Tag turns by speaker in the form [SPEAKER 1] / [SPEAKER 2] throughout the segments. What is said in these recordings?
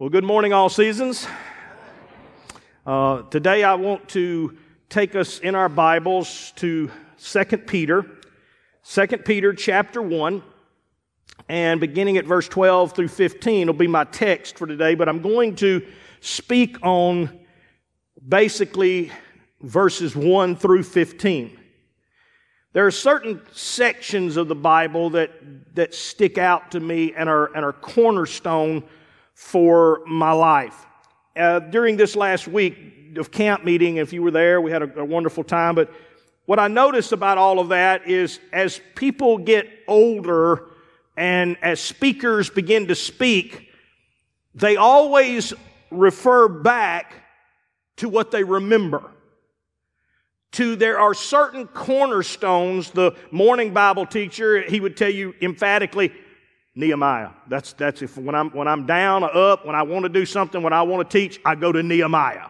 [SPEAKER 1] Well, good morning, all seasons. Uh, today I want to take us in our Bibles to 2 Peter, 2 Peter chapter 1, and beginning at verse 12 through 15 will be my text for today, but I'm going to speak on basically verses 1 through 15. There are certain sections of the Bible that, that stick out to me and are, and are cornerstone for my life. Uh, during this last week of camp meeting, if you were there, we had a, a wonderful time. But what I noticed about all of that is as people get older and as speakers begin to speak, they always refer back to what they remember. To there are certain cornerstones. The morning Bible teacher, he would tell you emphatically, Nehemiah. That's, that's if when I'm, when I'm down or up, when I want to do something, when I want to teach, I go to Nehemiah.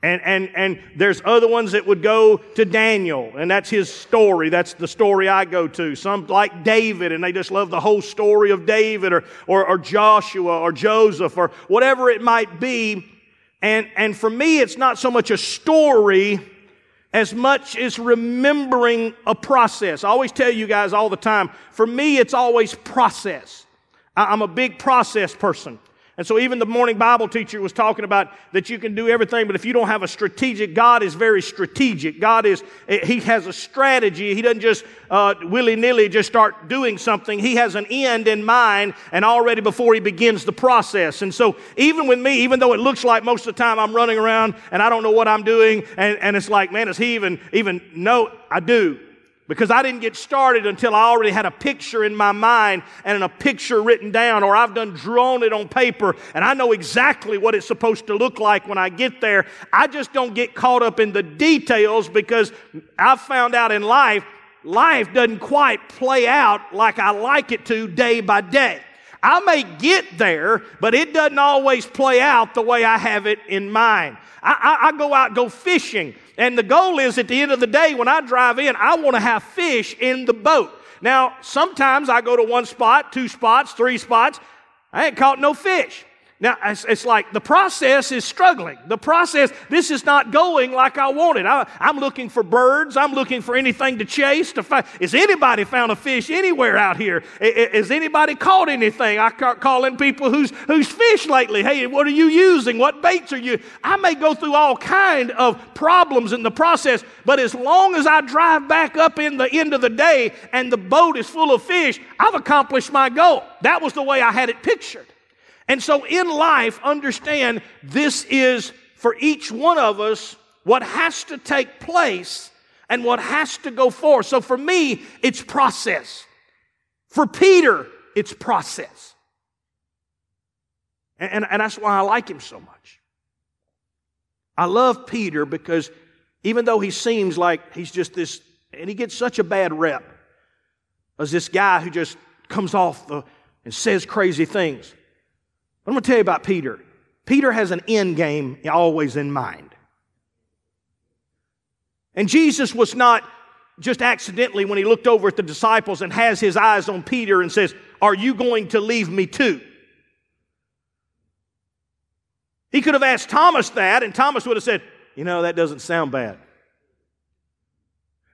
[SPEAKER 1] And, and, and there's other ones that would go to Daniel, and that's his story. That's the story I go to. Some like David, and they just love the whole story of David or, or, or Joshua or Joseph or whatever it might be. And, and for me, it's not so much a story as much as remembering a process. I always tell you guys all the time, for me, it's always process. I'm a big process person. And so even the morning Bible teacher was talking about that you can do everything, but if you don't have a strategic, God is very strategic. God is, He has a strategy. He doesn't just uh, willy-nilly just start doing something. He has an end in mind and already before He begins the process. And so even with me, even though it looks like most of the time I'm running around and I don't know what I'm doing, and, and it's like, man, does He even, even know? I do because I didn't get started until I already had a picture in my mind and a picture written down, or I've done drawn it on paper and I know exactly what it's supposed to look like when I get there. I just don't get caught up in the details because I've found out in life, life doesn't quite play out like I like it to day by day. I may get there, but it doesn't always play out the way I have it in mind. I, I, I go out go fishing, and the goal is at the end of the day when I drive in, I want to have fish in the boat. Now, sometimes I go to one spot, two spots, three spots. I ain't caught no fish. Now, it's, it's, like the process is struggling. The process, this is not going like I wanted. I, am looking for birds. I'm looking for anything to chase. To find. Is anybody found a fish anywhere out here? Is anybody caught anything? I start calling people who's, who's fish lately. Hey, what are you using? What baits are you? I may go through all kind of problems in the process, but as long as I drive back up in the end of the day and the boat is full of fish, I've accomplished my goal. That was the way I had it pictured. And so in life, understand this is for each one of us what has to take place and what has to go forth. So for me, it's process. For Peter, it's process. And, and, and, that's why I like him so much. I love Peter because even though he seems like he's just this, and he gets such a bad rep as this guy who just comes off the, and says crazy things. I'm going to tell you about Peter. Peter has an end game always in mind. And Jesus was not just accidentally when he looked over at the disciples and has his eyes on Peter and says, Are you going to leave me too? He could have asked Thomas that, and Thomas would have said, You know, that doesn't sound bad.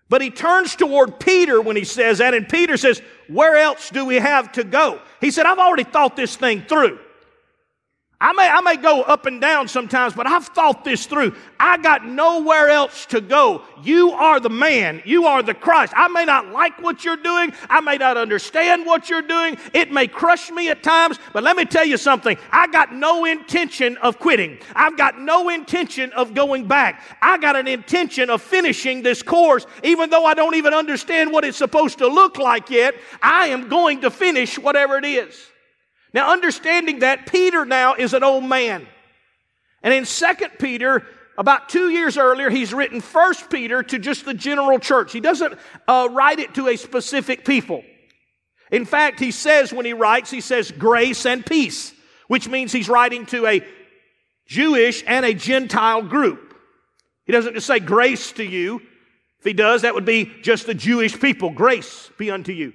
[SPEAKER 1] But he turns toward Peter when he says that, and Peter says, Where else do we have to go? He said, I've already thought this thing through. I may, I may go up and down sometimes, but I've thought this through. I got nowhere else to go. You are the man. You are the Christ. I may not like what you're doing. I may not understand what you're doing. It may crush me at times, but let me tell you something. I got no intention of quitting. I've got no intention of going back. I got an intention of finishing this course, even though I don't even understand what it's supposed to look like yet. I am going to finish whatever it is. Now, understanding that, Peter now is an old man. And in 2 Peter, about two years earlier, he's written 1 Peter to just the general church. He doesn't uh, write it to a specific people. In fact, he says when he writes, he says grace and peace, which means he's writing to a Jewish and a Gentile group. He doesn't just say grace to you. If he does, that would be just the Jewish people. Grace be unto you.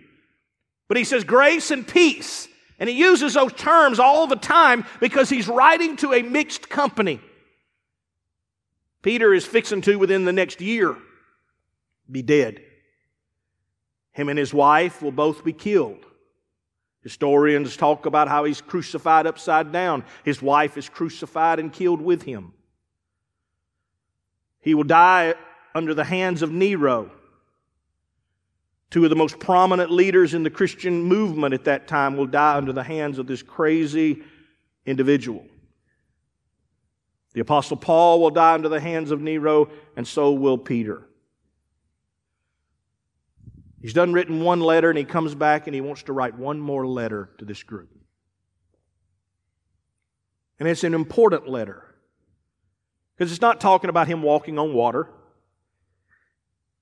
[SPEAKER 1] But he says grace and peace And he uses those terms all the time because he's writing to a mixed company. Peter is fixing to, within the next year, be dead. Him and his wife will both be killed. Historians talk about how he's crucified upside down. His wife is crucified and killed with him. He will die under the hands of Nero. Two of the most prominent leaders in the Christian movement at that time will die under the hands of this crazy individual. The Apostle Paul will die under the hands of Nero, and so will Peter. He's done written one letter, and he comes back and he wants to write one more letter to this group. And it's an important letter because it's not talking about him walking on water.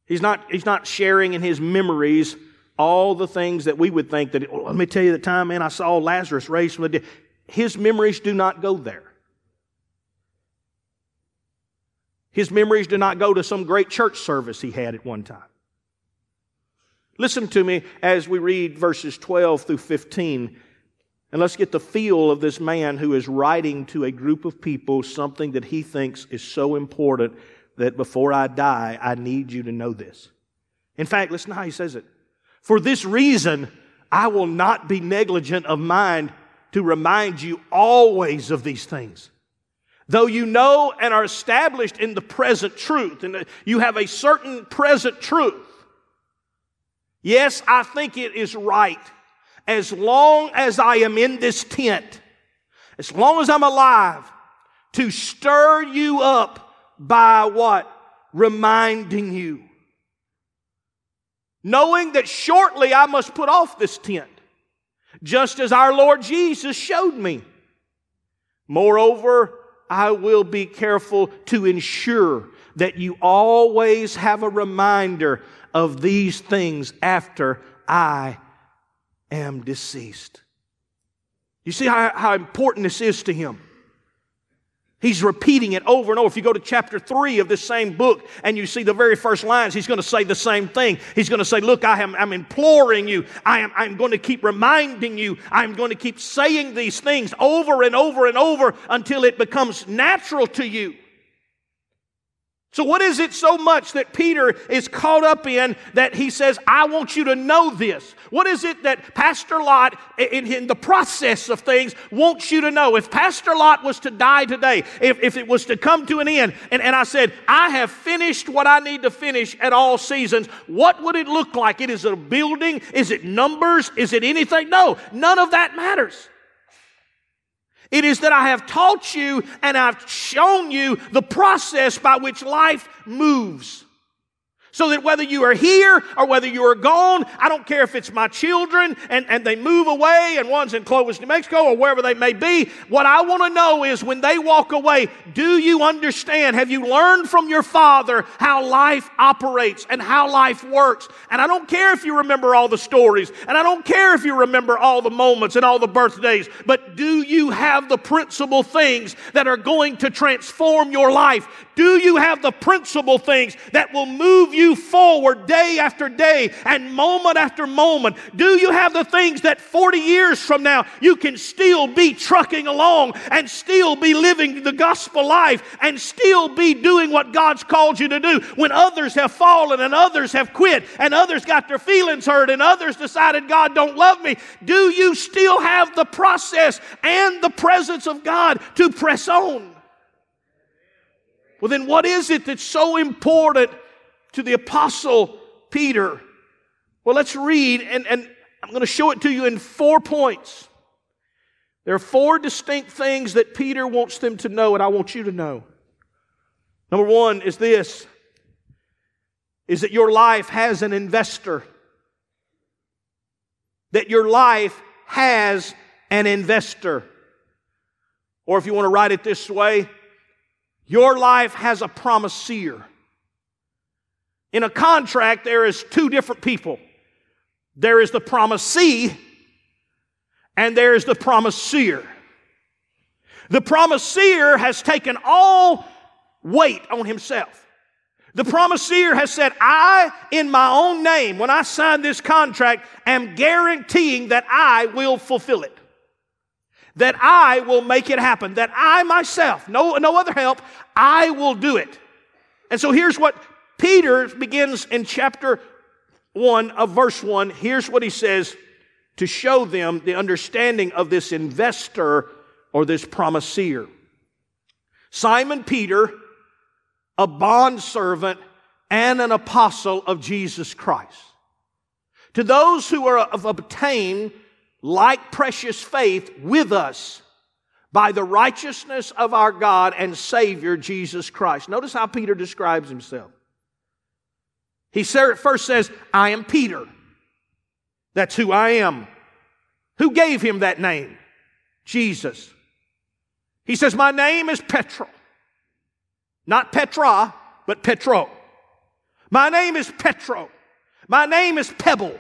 [SPEAKER 1] He's not, he's not sharing in his memories all the things that we would think that, well, let me tell you the time, man, I saw Lazarus raised from the dead. His memories do not go there. His memories do not go to some great church service he had at one time. Listen to me as we read verses 12 through 15, and let's get the feel of this man who is writing to a group of people something that he thinks is so important that before I die, I need you to know this. In fact, listen to how he says it. For this reason, I will not be negligent of mind to remind you always of these things. Though you know and are established in the present truth, and you have a certain present truth. Yes, I think it is right. As long as I am in this tent, as long as I'm alive, to stir you up by what? Reminding you. Knowing that shortly I must put off this tent, just as our Lord Jesus showed me. Moreover, I will be careful to ensure that you always have a reminder of these things after I am deceased. You see how, how important this is to him. He's repeating it over and over. If you go to chapter 3 of this same book and you see the very first lines, he's going to say the same thing. He's going to say, Look, I am I'm imploring you. I am I'm going to keep reminding you. I'm going to keep saying these things over and over and over until it becomes natural to you. So, what is it so much that Peter is caught up in that he says, I want you to know this? What is it that Pastor Lott, in, in, the process of things, wants you to know? If Pastor Lott was to die today, if, if it was to come to an end, and, and I said, I have finished what I need to finish at all seasons, what would it look like? It is a building? Is it numbers? Is it anything? No, none of that matters. It is that I have taught you and I've shown you the process by which life moves. So that whether you are here or whether you are gone, I don't care if it's my children and, and they move away and one's in Clovis, New Mexico or wherever they may be. What I want to know is when they walk away, do you understand? Have you learned from your father how life operates and how life works? And I don't care if you remember all the stories and I don't care if you remember all the moments and all the birthdays, but do you have the principal things that are going to transform your life? Do you have the principal things that will move you forward day after day and moment after moment? Do you have the things that 40 years from now you can still be trucking along and still be living the gospel life and still be doing what God's called you to do when others have fallen and others have quit and others got their feelings hurt and others decided God don't love me? Do you still have the process and the presence of God to press on? Well, then what is it that's so important to the apostle Peter? Well, let's read, and, and I'm going to show it to you in four points. There are four distinct things that Peter wants them to know, and I want you to know. Number one is this is that your life has an investor. That your life has an investor. Or if you want to write it this way, your life has a promisor. In a contract, there is two different people. There is the promisee and there is the promisor. The promisor has taken all weight on himself. The promisor has said, I, in my own name, when I sign this contract, am guaranteeing that I will fulfill it. That I will make it happen, that I myself, no, no other help, I will do it. And so here's what Peter begins in chapter 1 of verse 1. Here's what he says to show them the understanding of this investor or this promisor. Simon Peter, a bondservant and an apostle of Jesus Christ. To those who are have obtained like precious faith with us by the righteousness of our God and Savior Jesus Christ. Notice how Peter describes himself. He first says, I am Peter. That's who I am. Who gave him that name? Jesus. He says, My name is Petro. Not Petra, but Petro. My name is Petro. My name is Pebble.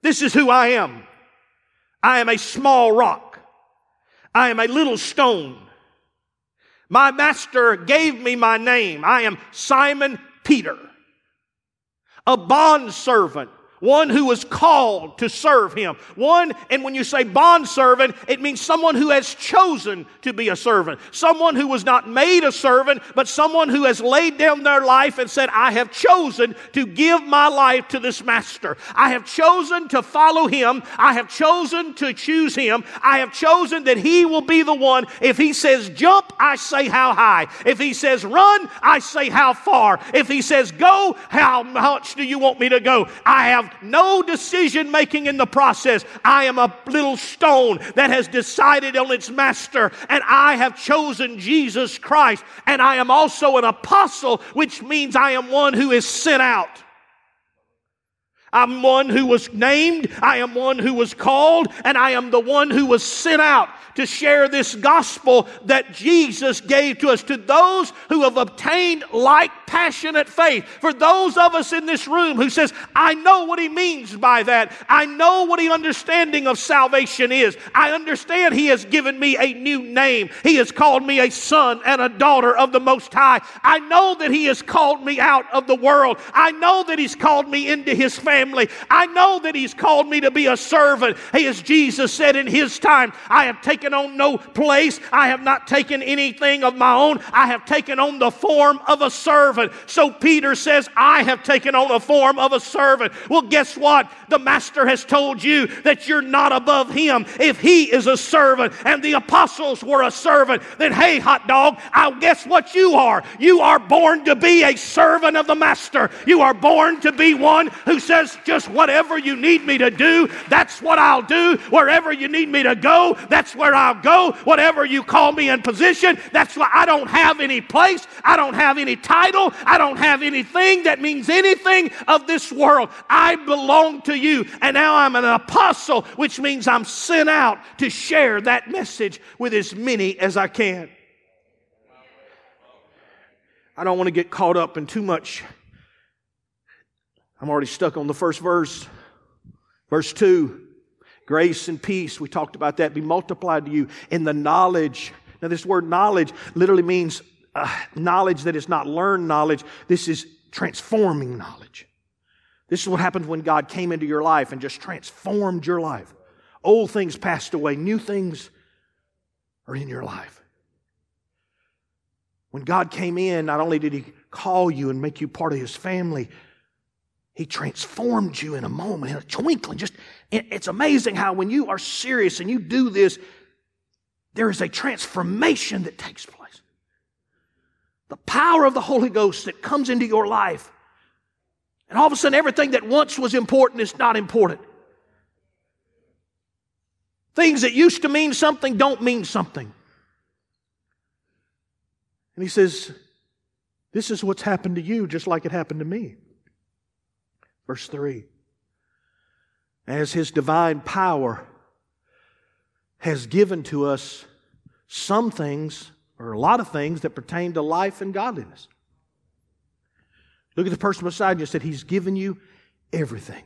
[SPEAKER 1] This is who I am. I am a small rock. I am a little stone. My master gave me my name. I am Simon Peter, a bond servant one who was called to serve him. One, and when you say bond servant, it means someone who has chosen to be a servant. Someone who was not made a servant, but someone who has laid down their life and said, I have chosen to give my life to this master. I have chosen to follow him. I have chosen to choose him. I have chosen that he will be the one. If he says jump, I say how high. If he says run, I say how far. If he says go, how much do you want me to go? I have no decision making in the process. I am a little stone that has decided on its master, and I have chosen Jesus Christ. And I am also an apostle, which means I am one who is sent out. I'm one who was named, I am one who was called, and I am the one who was sent out to share this gospel that Jesus gave to us, to those who have obtained like passionate faith. For those of us in this room who says, I know what he means by that. I know what the understanding of salvation is. I understand he has given me a new name. He has called me a son and a daughter of the Most High. I know that he has called me out of the world. I know that he's called me into his family. I know that he's called me to be a servant. As Jesus said in his time, I have taken taken on no place. I have not taken anything of my own. I have taken on the form of a servant. So Peter says, I have taken on a form of a servant. Well, guess what? The master has told you that you're not above him. If he is a servant and the apostles were a servant, then hey, hot dog, I'll guess what you are. You are born to be a servant of the master. You are born to be one who says, just whatever you need me to do, that's what I'll do. Wherever you need me to go, that's where I'll go. Whatever you call me in position, that's why I don't have any place. I don't have any title. I don't have anything that means anything of this world. I belong to you. And now I'm an apostle, which means I'm sent out to share that message with as many as I can. I don't want to get caught up in too much. I'm already stuck on the first verse. Verse 2 Grace and peace, we talked about that, be multiplied to you in the knowledge. Now, this word knowledge literally means uh, knowledge that is not learned knowledge. This is transforming knowledge. This is what happens when God came into your life and just transformed your life. Old things passed away, new things are in your life. When God came in, not only did He call you and make you part of His family, he transformed you in a moment, in a twinkling. Just, it's amazing how when you are serious and you do this, there is a transformation that takes place. The power of the Holy Ghost that comes into your life. And all of a sudden, everything that once was important is not important. Things that used to mean something don't mean something. And he says, This is what's happened to you, just like it happened to me. Verse 3 As His divine power has given to us some things, or a lot of things, that pertain to life and godliness. Look at the person beside you and said, He's given you everything.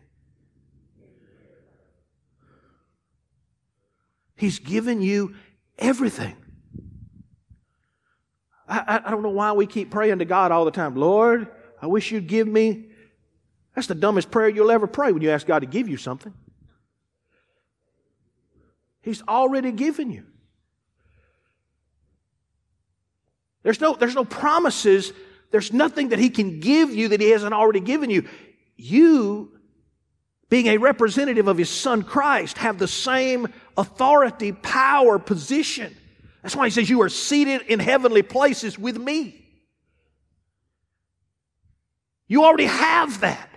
[SPEAKER 1] He's given you everything. I, I, don't know why we keep praying to God all the time. Lord, I wish you'd give me that's the dumbest prayer you'll ever pray when you ask God to give you something. He's already given you. There's no, there's no promises. There's nothing that He can give you that He hasn't already given you. You, being a representative of His Son Christ, have the same authority, power, position. That's why He says, You are seated in heavenly places with me. You already have that.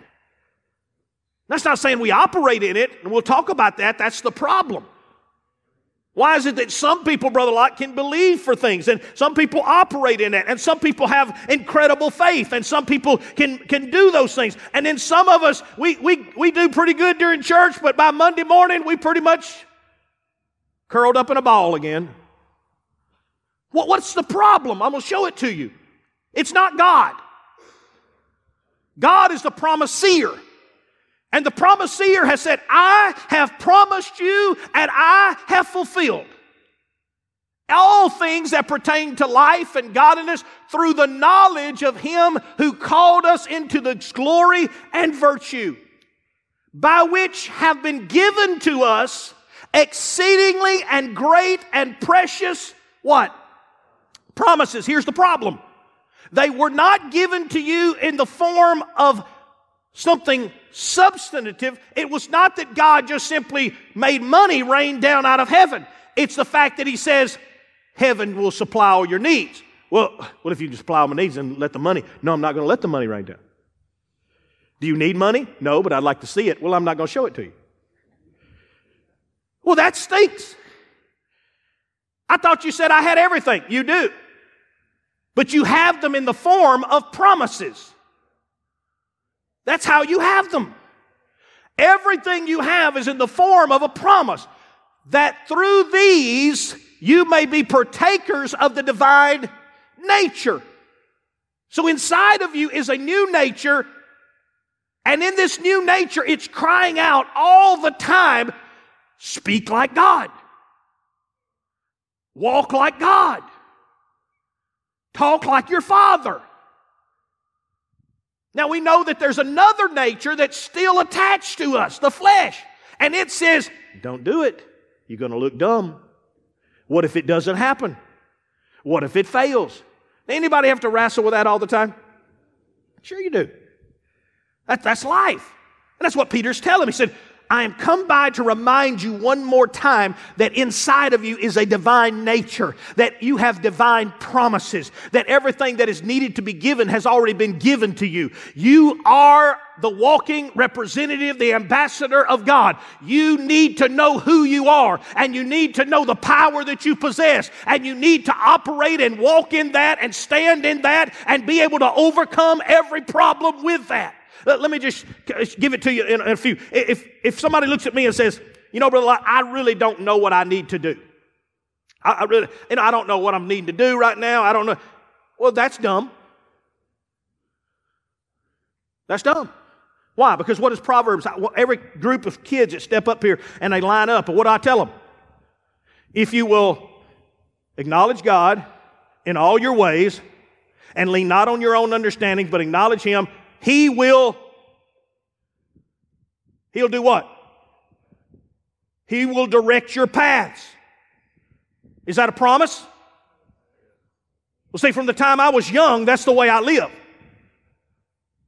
[SPEAKER 1] That's not saying we operate in it, and we'll talk about that. That's the problem. Why is it that some people, Brother Lott, can believe for things and some people operate in it and some people have incredible faith and some people can, can do those things. And then some of us, we, we, we do pretty good during church, but by Monday morning, we pretty much curled up in a ball again. What, what's the problem? I'm going to show it to you. It's not God. God is the promiseer. And the promiseer has said, I have promised you and I have fulfilled all things that pertain to life and godliness through the knowledge of him who called us into the glory and virtue, by which have been given to us exceedingly and great and precious what? Promises. Here's the problem. They were not given to you in the form of something substantive. It was not that God just simply made money rain down out of heaven. It's the fact that He says, Heaven will supply all your needs. Well, what if you just supply all my needs and let the money? No, I'm not going to let the money rain down. Do you need money? No, but I'd like to see it. Well, I'm not going to show it to you. Well, that stinks. I thought you said I had everything. You do. But you have them in the form of promises. That's how you have them. Everything you have is in the form of a promise that through these you may be partakers of the divine nature. So inside of you is a new nature, and in this new nature, it's crying out all the time speak like God, walk like God, talk like your Father. Now we know that there's another nature that's still attached to us, the flesh. And it says, don't do it. You're going to look dumb. What if it doesn't happen? What if it fails? Anybody have to wrestle with that all the time? Sure you do. That, that's life. And that's what Peter's telling me. He said, I am come by to remind you one more time that inside of you is a divine nature, that you have divine promises, that everything that is needed to be given has already been given to you. You are the walking representative, the ambassador of God. You need to know who you are, and you need to know the power that you possess, and you need to operate and walk in that and stand in that and be able to overcome every problem with that. Let me just give it to you in a few. If, if somebody looks at me and says, you know, brother, I really don't know what I need to do. I, I really, you know, I don't know what I'm needing to do right now. I don't know. Well, that's dumb. That's dumb. Why? Because what is Proverbs? Every group of kids that step up here and they line up, and what do I tell them? If you will acknowledge God in all your ways and lean not on your own understanding, but acknowledge Him, he will, He'll do what? He will direct your paths. Is that a promise? Well, see, from the time I was young, that's the way I live.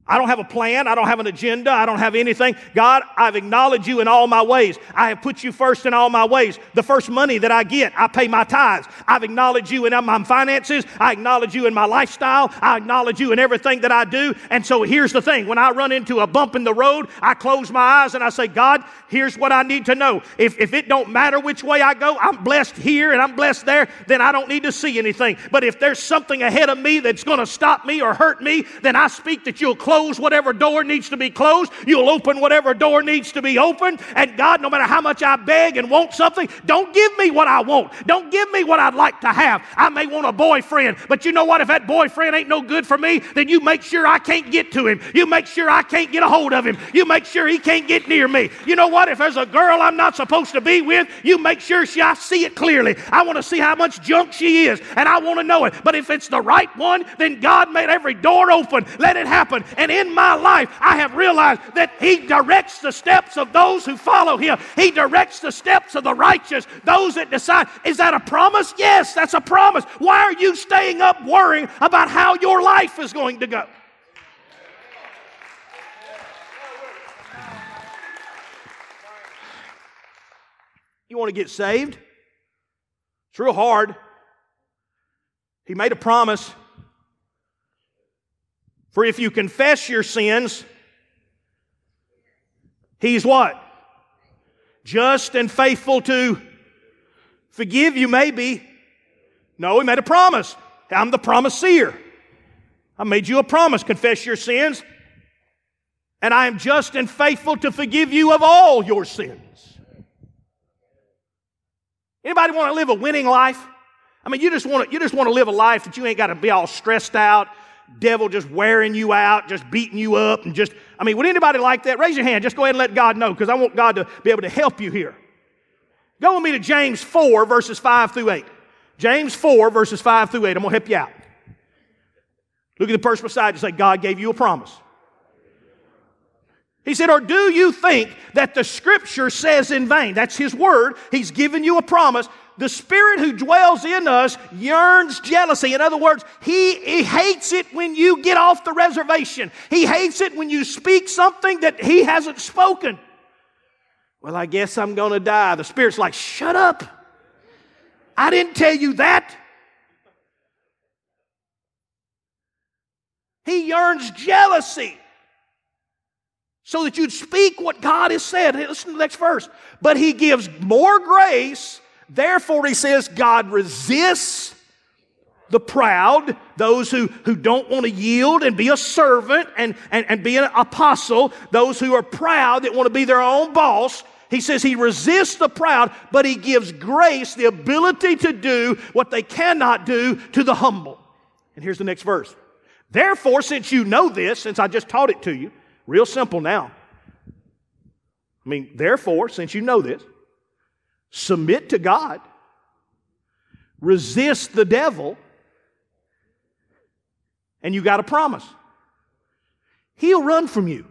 [SPEAKER 1] I don't have a plan. I don't have an agenda. I don't have anything. God, I've acknowledged you in all my ways. I have put you first in all my ways. The first money that I get, I pay my tithes. I've acknowledged you in my finances. I acknowledge you in my lifestyle. I acknowledge you in everything that I do. And so here's the thing. When I run into a bump in the road, I close my eyes and I say, God, here's what I need to know. If, if it don't matter which way I go, I'm blessed here and I'm blessed there, then I don't need to see anything. But if there's something ahead of me that's going to stop me or hurt me, then I speak that you'll close close whatever door needs to be closed. You'll open whatever door needs to be opened. And God, no matter how much I beg and want something, don't give me what I want. Don't give me what I'd like to have. I may want a boyfriend, but you know what? If that boyfriend ain't no good for me, then you make sure I can't get to him. You make sure I can't get a hold of him. You make sure he can't get near me. You know what? If there's a girl I'm not supposed to be with, you make sure she, I see it clearly. I want to see how much junk she is, and I want to know it. But if it's the right one, then God made every door open. Let it happen in my life, I have realized that He directs the steps of those who follow Him. He directs the steps of the righteous, those that decide. Is that a promise? Yes, that's a promise. Why are you staying up worrying about how your life is going to go? You want to get saved? It's real hard. He made a promise. For if you confess your sins, He's what? Just and faithful to forgive you, maybe. No, He made a promise. I'm the promiseer. I made you a promise. Confess your sins, and I am just and faithful to forgive you of all your sins. Anybody want to live a winning life? I mean, you just want to, you just want to live a life that you ain't got to be all stressed out, devil just wearing you out, just beating you up, and just, I mean, would anybody like that? Raise your hand. Just go ahead and let God know, because I want God to be able to help you here. Go with me to James 4, verses 5 through 8. James 4, verses 5 through 8. I'm going to help you out. Look at the person beside you and say, God gave you a promise. He said, Or do you think that the scripture says in vain? That's his word. He's given you a promise. The spirit who dwells in us yearns jealousy. In other words, he, he hates it when you get off the reservation. He hates it when you speak something that he hasn't spoken. Well, I guess I'm going to die. The spirit's like, Shut up. I didn't tell you that. He yearns jealousy so that you'd speak what God has said. Listen to the next verse. But he gives more grace. Therefore, he says, God resists the proud, those who, who don't want to yield and be a servant and, and, and be an apostle, those who are proud that want to be their own boss. He says he resists the proud, but he gives grace, the ability to do what they cannot do to the humble. And here's the next verse. Therefore, since you know this, since I just taught it to you, Real simple now. I mean, therefore, since you know this, submit to God, resist the devil, and you got a promise. He'll run from you.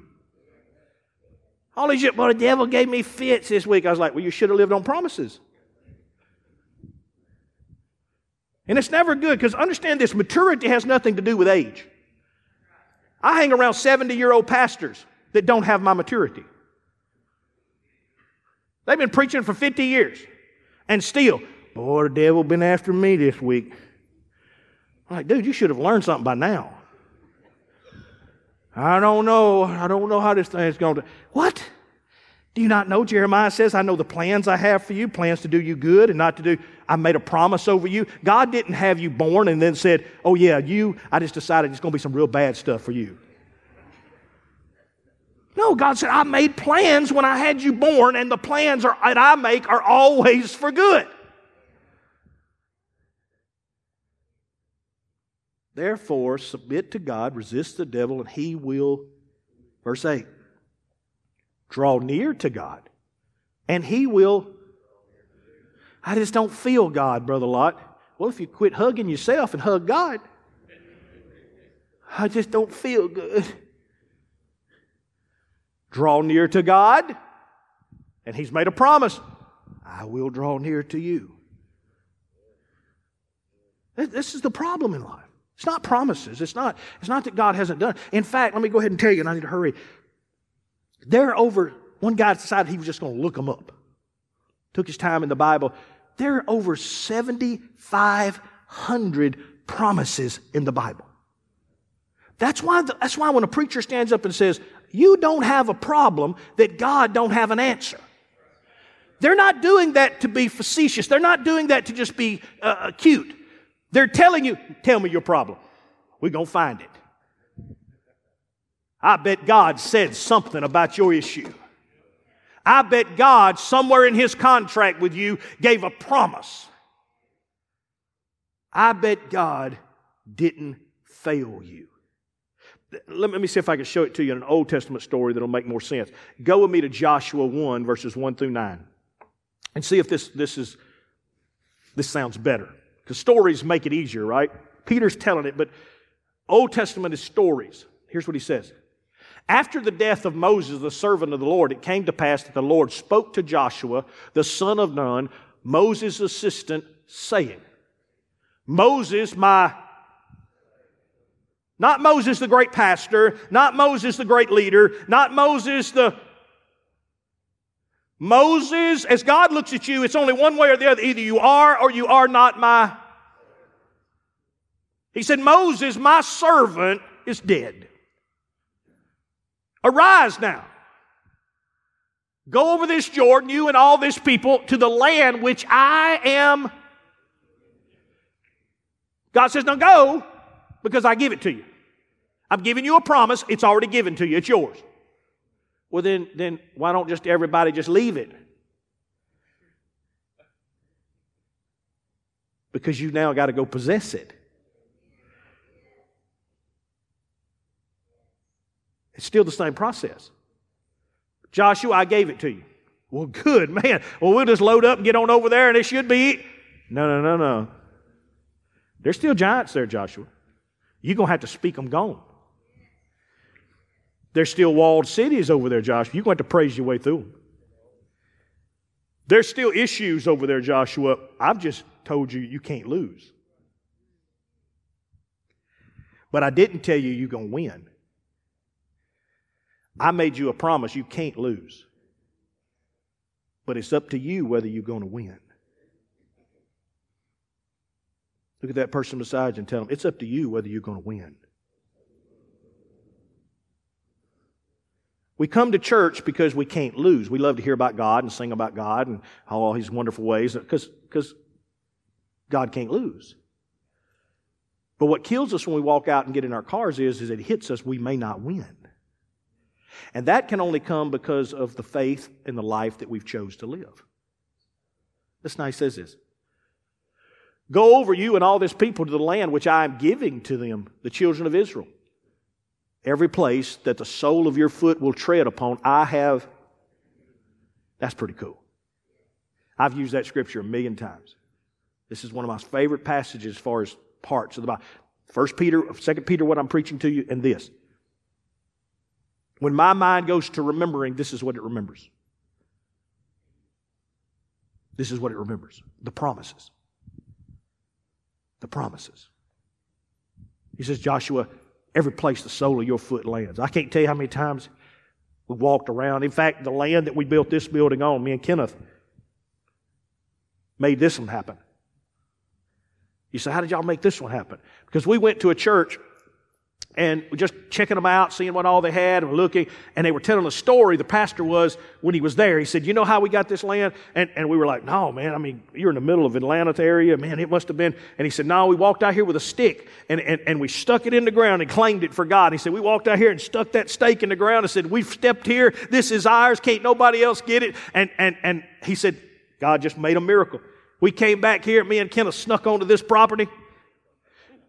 [SPEAKER 1] All these, well, the devil gave me fits this week. I was like, well, you should have lived on promises. And it's never good because understand this maturity has nothing to do with age. I hang around 70 year old pastors that don't have my maturity. They've been preaching for 50 years and still, boy, the devil been after me this week. I'm like, dude, you should have learned something by now. I don't know. I don't know how this thing is going to. What? Do you not know? Jeremiah says, I know the plans I have for you, plans to do you good and not to do. I made a promise over you. God didn't have you born and then said, Oh, yeah, you, I just decided it's going to be some real bad stuff for you. No, God said, I made plans when I had you born, and the plans are, that I make are always for good. Therefore, submit to God, resist the devil, and he will, verse 8, Draw near to God, and He will. I just don't feel God, Brother Lott. Well, if you quit hugging yourself and hug God, I just don't feel good. Draw near to God, and He's made a promise I will draw near to you. This is the problem in life. It's not promises. It's not, it's not that God hasn't done. In fact, let me go ahead and tell you, and I need to hurry. There are over, one guy decided he was just going to look them up. Took his time in the Bible. There are over 7,500 promises in the Bible. That's why, the, that's why when a preacher stands up and says, You don't have a problem, that God don't have an answer. They're not doing that to be facetious. They're not doing that to just be uh, uh cute. They're telling you, Tell me your problem. We're going to find it. I bet God said something about your issue. I bet God, somewhere in His contract with you, gave a promise. I bet God didn't fail you. Let me see if I can show it to you in an Old Testament story that'll make more sense. Go with me to Joshua 1, verses 1 through 9, and see if this, this, is, this sounds better. Because stories make it easier, right? Peter's telling it, but Old Testament is stories. Here's what he says After the death of Moses, the servant of the Lord, it came to pass that the Lord spoke to Joshua, the son of Nun, Moses' assistant, saying, Moses, my not Moses, the great pastor, not Moses, the great leader, not Moses, the Moses, as God looks at you, it's only one way or the other. Either you are or you are not my. He said, Moses, my servant, is dead. Arise now. Go over this Jordan, you and all this people, to the land which I am. God says, Now go because I give it to you. I'm giving you a promise. It's already given to you. It's yours. Well, then, then why don't just everybody just leave it? Because you now got to go possess it. It's still the same process. Joshua, I gave it to you. Well, good, man. Well, we'll just load up and get on over there and it should be. No, no, no, no. There's still giants there, Joshua. You're going to have to speak them gone. There's still walled cities over there, Joshua. You're going to have to praise your way through them. There's still issues over there, Joshua. I've just told you you can't lose. But I didn't tell you you're going to win. I made you a promise you can't lose. But it's up to you whether you're going to win. Look at that person beside you and tell them, it's up to you whether you're going to win. We come to church because we can't lose. We love to hear about God and sing about God and all His wonderful ways because God can't lose. But what kills us when we walk out and get in our cars is, is it hits us, we may not win. And that can only come because of the faith and the life that we've chose to live. This nice says this. Go over you and all this people to the land which I am giving to them, the children of Israel. Every place that the sole of your foot will tread upon, I have. That's pretty cool. I've used that scripture a million times. This is one of my favorite passages as far as parts of the Bible. First Peter, Second Peter, what I'm preaching to you, and this. When my mind goes to remembering, this is what it remembers. This is what it remembers the promises. The promises. He says, Joshua, every place the sole of your foot lands. I can't tell you how many times we walked around. In fact, the land that we built this building on, me and Kenneth made this one happen. You say, How did y'all make this one happen? Because we went to a church and just checking them out, seeing what all they had, and looking, and they were telling a story. The pastor was when he was there. He said, "You know how we got this land?" And, and we were like, "No, man. I mean, you're in the middle of Atlanta area, man. It must have been." And he said, "No, we walked out here with a stick, and, and, and we stuck it in the ground and claimed it for God." And he said, "We walked out here and stuck that stake in the ground and said, "We've stepped here. This is ours. Can't nobody else get it." And and and he said, "God just made a miracle." We came back here. Me and Kenneth snuck onto this property,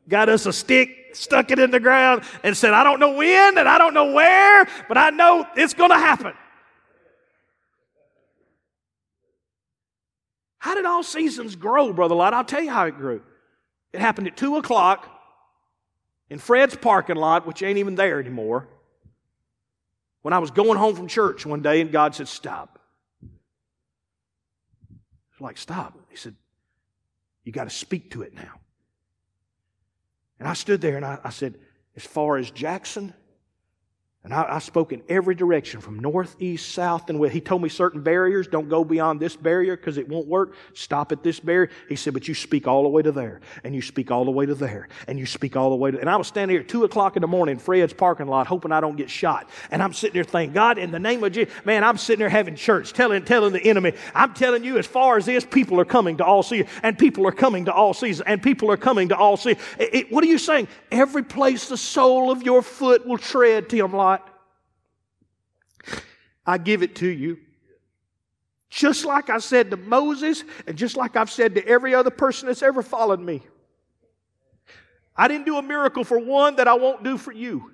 [SPEAKER 1] got us a stick stuck it in the ground and said, I don't know when and I don't know where, but I know it's going to happen. How did all seasons grow, Brother Lott? I'll tell you how it grew. It happened at 2 o'clock in Fred's parking lot, which ain't even there anymore, when I was going home from church one day and God said, Stop. I was like, Stop. He said, You got to speak to it now. And I stood there and I, I said, as far as Jackson, and I, I, spoke in every direction from north, east, south, and west. He told me certain barriers. Don't go beyond this barrier because it won't work. Stop at this barrier. He said, but you speak all the way to there, and you speak all the way to there, and you speak all the way to. And I was standing here at two o'clock in the morning, in Fred's parking lot, hoping I don't get shot. And I'm sitting there thinking, God, in the name of Jesus, man, I'm sitting there having church, telling, telling the enemy, I'm telling you, as far as this, people are coming to all seasons, and people are coming to all seasons, and people are coming to all seasons. It, it, what are you saying? Every place the sole of your foot will tread, Lott. I give it to you. Just like I said to Moses, and just like I've said to every other person that's ever followed me. I didn't do a miracle for one that I won't do for you.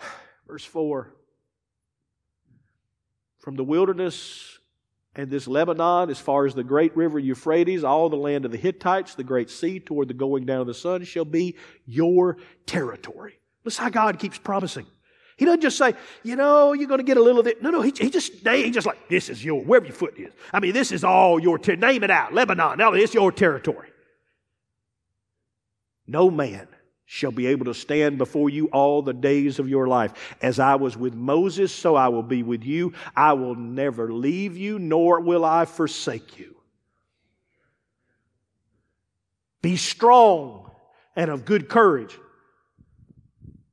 [SPEAKER 1] Verse 4 From the wilderness and this Lebanon, as far as the great river Euphrates, all the land of the Hittites, the great sea toward the going down of the sun shall be your territory. Listen how God keeps promising. He doesn't just say, you know, you're going to get a little of it. No, no, he, he just, he just like, this is your, wherever your foot is. I mean, this is all your, ter- name it out, Lebanon. Now it's your territory. No man shall be able to stand before you all the days of your life. As I was with Moses, so I will be with you. I will never leave you, nor will I forsake you. Be strong and of good courage.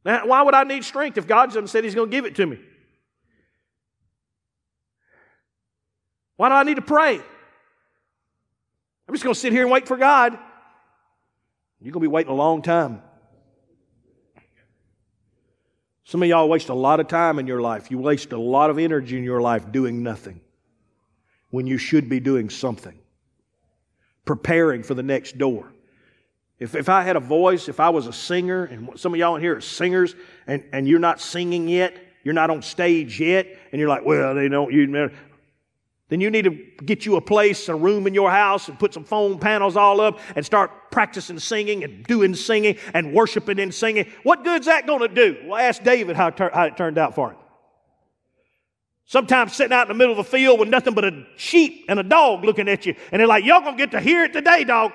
[SPEAKER 1] Now, why would I need strength if God just said He's going to give it to me? Why do I need to pray? I'm just going to sit here and wait for God. You're going to be waiting a long time. Some of y'all waste a lot of time in your life. You waste a lot of energy in your life doing nothing when you should be doing something, preparing for the next door. If, if I had a voice, if I was a singer, and some of y'all in here are singers, and, and you're not singing yet, you're not on stage yet, and you're like, well, they don't, you, then you need to get you a place, a room in your house, and put some foam panels all up and start practicing singing and doing singing and worshiping and singing. What good's that going to do? Well, ask David how it, tur- how it turned out for him. Sometimes sitting out in the middle of the field with nothing but a sheep and a dog looking at you, and they're like, y'all gonna get to hear it today, dog.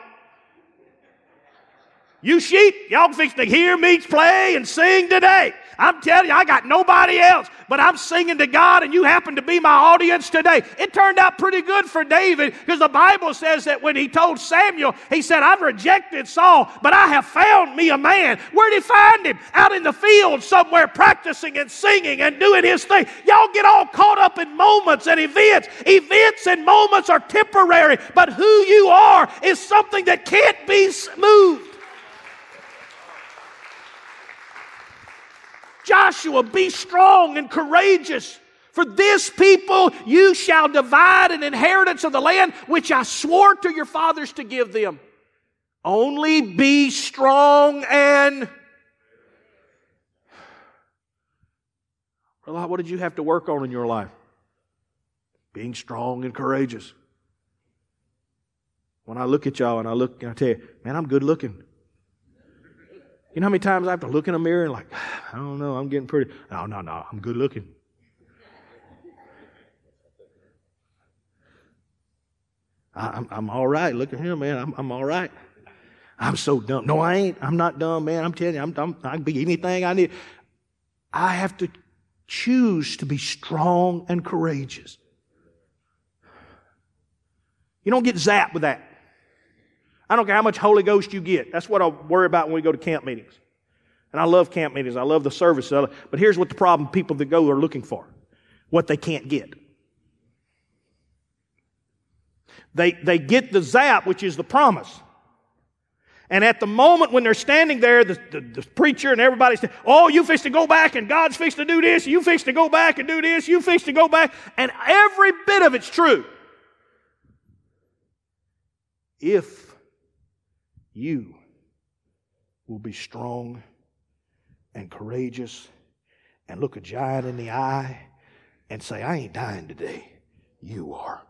[SPEAKER 1] You sheep, y'all fix to hear me play and sing today. I'm telling you, I got nobody else, but I'm singing to God, and you happen to be my audience today. It turned out pretty good for David because the Bible says that when he told Samuel, he said, I've rejected Saul, but I have found me a man. Where'd he find him? Out in the field somewhere, practicing and singing and doing his thing. Y'all get all caught up in moments and events. Events and moments are temporary, but who you are is something that can't be moved. Joshua, be strong and courageous. For this people you shall divide an inheritance of the land which I swore to your fathers to give them. Only be strong and. What did you have to work on in your life? Being strong and courageous. When I look at y'all and I look and I tell you, man, I'm good looking. You know how many times I have to look in a mirror and like, I don't know, I'm getting pretty. No, no, no, I'm good looking. I, am I'm all right. Look at him, man. I'm, I'm all right. I'm so dumb. No, I ain't. I'm not dumb, man. I'm telling you, I'm, I'm, I can be anything I need. I have to choose to be strong and courageous. You don't get zapped with that. I don't care how much Holy Ghost you get. That's what I worry about when we go to camp meetings. And I love camp meetings. I love the service. But here's what the problem people that go are looking for what they can't get. They, they get the zap, which is the promise. And at the moment when they're standing there, the, the, the preacher and everybody's saying, Oh, you fix to go back and God's fixed to do this. You fix to go back and do this. You fix to go back. And every bit of it's true. If you will be strong and courageous and look a giant in the eye and say, I ain't dying today. You are.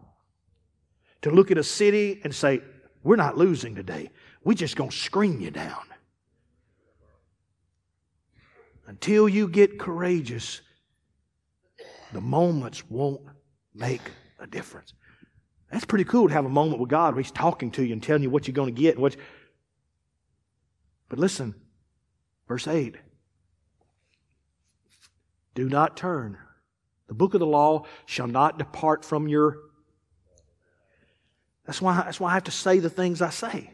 [SPEAKER 1] To look at a city and say, We're not losing today. We're just going to scream you down. Until you get courageous, the moments won't make a difference. That's pretty cool to have a moment with God where He's talking to you and telling you what you're going to get. And what but listen, verse 8 Do not turn. The book of the law shall not depart from your. That's why, that's why I have to say the things I say.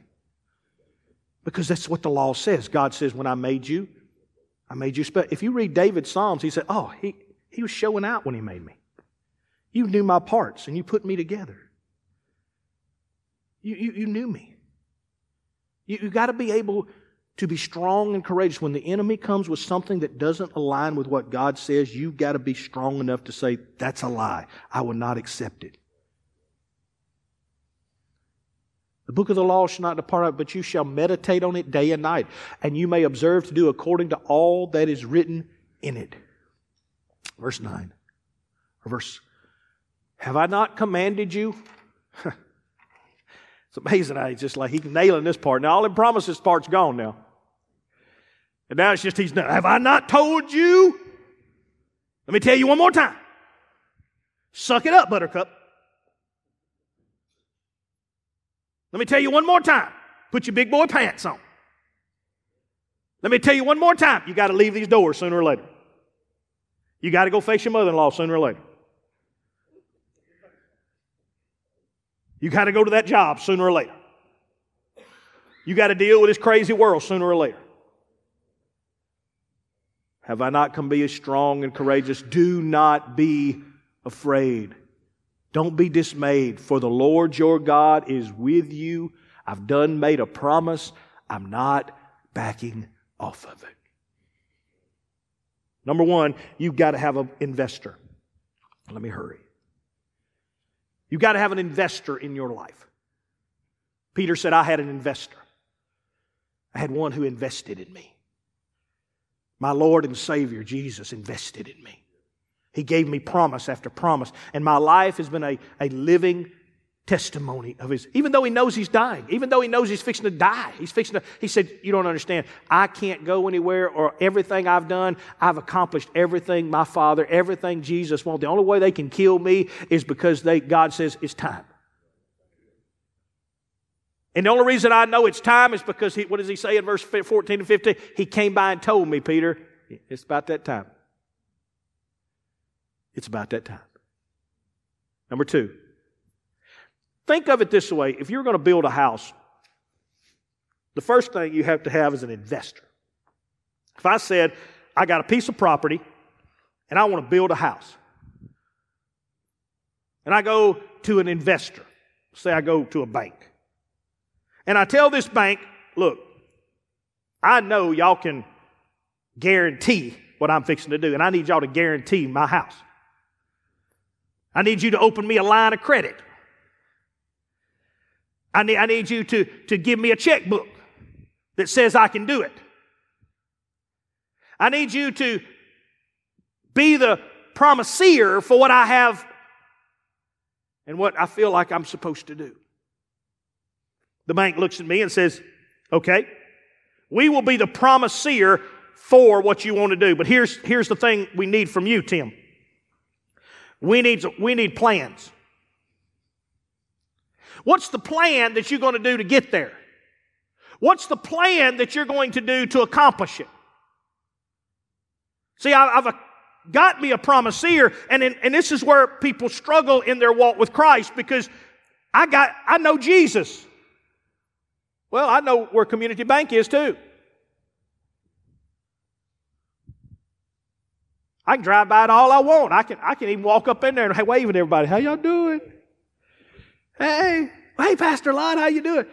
[SPEAKER 1] Because that's what the law says. God says, when I made you, I made you special. If you read David's Psalms, he said, Oh, he, he was showing out when he made me. You knew my parts and you put me together. You, you, you knew me. You, you got to be able to be strong and courageous. When the enemy comes with something that doesn't align with what God says, you've got to be strong enough to say, That's a lie. I will not accept it. The book of the law shall not depart out, but you shall meditate on it day and night, and you may observe to do according to all that is written in it. Verse 9. Or verse, have I not commanded you? it's amazing he's just like, he's nailing this part. Now, all the promises part's gone now. And now it's just he's not. Have I not told you? Let me tell you one more time. Suck it up, Buttercup. Let me tell you one more time. Put your big boy pants on. Let me tell you one more time. You got to leave these doors sooner or later. You got to go face your mother in law sooner or later. You got to go to that job sooner or later. You got to deal with this crazy world sooner or later. Have I not come be as strong and courageous? Do not be afraid. Don't be dismayed, for the Lord your God is with you. I've done made a promise. I'm not backing off of it. Number one, you've got to have an investor. Let me hurry. You've got to have an investor in your life. Peter said, I had an investor. I had one who invested in me. My Lord and Savior, Jesus, invested in me. He gave me promise after promise. And my life has been a, a living testimony of his, even though he knows he's dying, even though he knows he's fixing to die. He's fixing to, he said, You don't understand. I can't go anywhere or everything I've done, I've accomplished everything my Father, everything Jesus wants. The only way they can kill me is because they, God says it's time. And the only reason I know it's time is because he, what does he say in verse 14 and 15? He came by and told me, Peter, it's about that time. It's about that time. Number two, think of it this way if you're going to build a house, the first thing you have to have is an investor. If I said, I got a piece of property and I want to build a house, and I go to an investor, say I go to a bank, and I tell this bank, look, I know y'all can guarantee what I'm fixing to do, and I need y'all to guarantee my house. I need you to open me a line of credit. I need, I need you to, to give me a checkbook that says I can do it. I need you to be the promiseer for what I have and what I feel like I'm supposed to do. The bank looks at me and says, Okay, we will be the promiseer for what you want to do. But here's, here's the thing we need from you, Tim. We need, we need plans. What's the plan that you're going to do to get there? What's the plan that you're going to do to accomplish it? See, I've uh, got me a promiseer, and, in, and this is where people struggle in their walk with Christ because I got, I know Jesus. Well, I know where Community Bank is too. I can drive by it all I want. I can, I can even walk up in there and hey, wave at everybody. How y'all doing? Hey, hey, Pastor Lott, how you doing?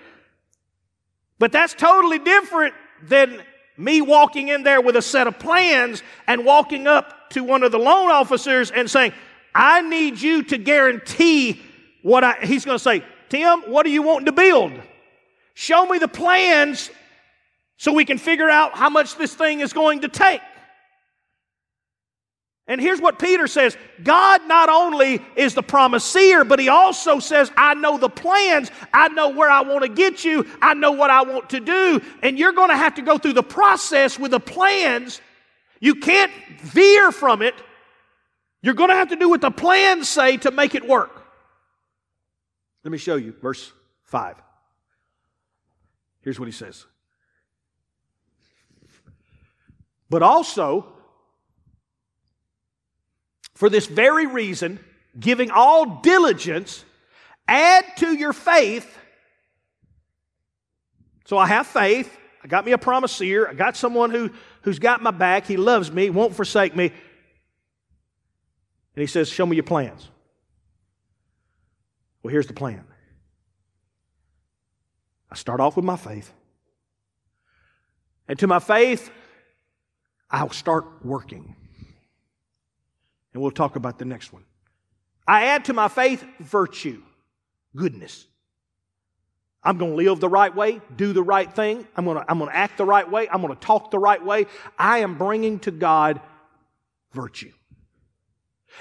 [SPEAKER 1] But that's totally different than me walking in there with a set of plans and walking up to one of the loan officers and saying, I need you to guarantee what I, he's going to say, Tim, what are you wanting to build? Show me the plans so we can figure out how much this thing is going to take. And here's what Peter says God not only is the promiseer, but he also says, I know the plans. I know where I want to get you. I know what I want to do. And you're going to have to go through the process with the plans. You can't veer from it. You're going to have to do what the plans say to make it work. Let me show you verse 5. Here's what he says. But also, for this very reason, giving all diligence, add to your faith. So I have faith. I got me a promiseer. I got someone who, who's got my back. He loves me, won't forsake me. And he says, Show me your plans. Well, here's the plan. I start off with my faith. And to my faith, I'll start working. And we'll talk about the next one. I add to my faith virtue, goodness. I'm going to live the right way, do the right thing. I'm going to, I'm going to act the right way. I'm going to talk the right way. I am bringing to God virtue.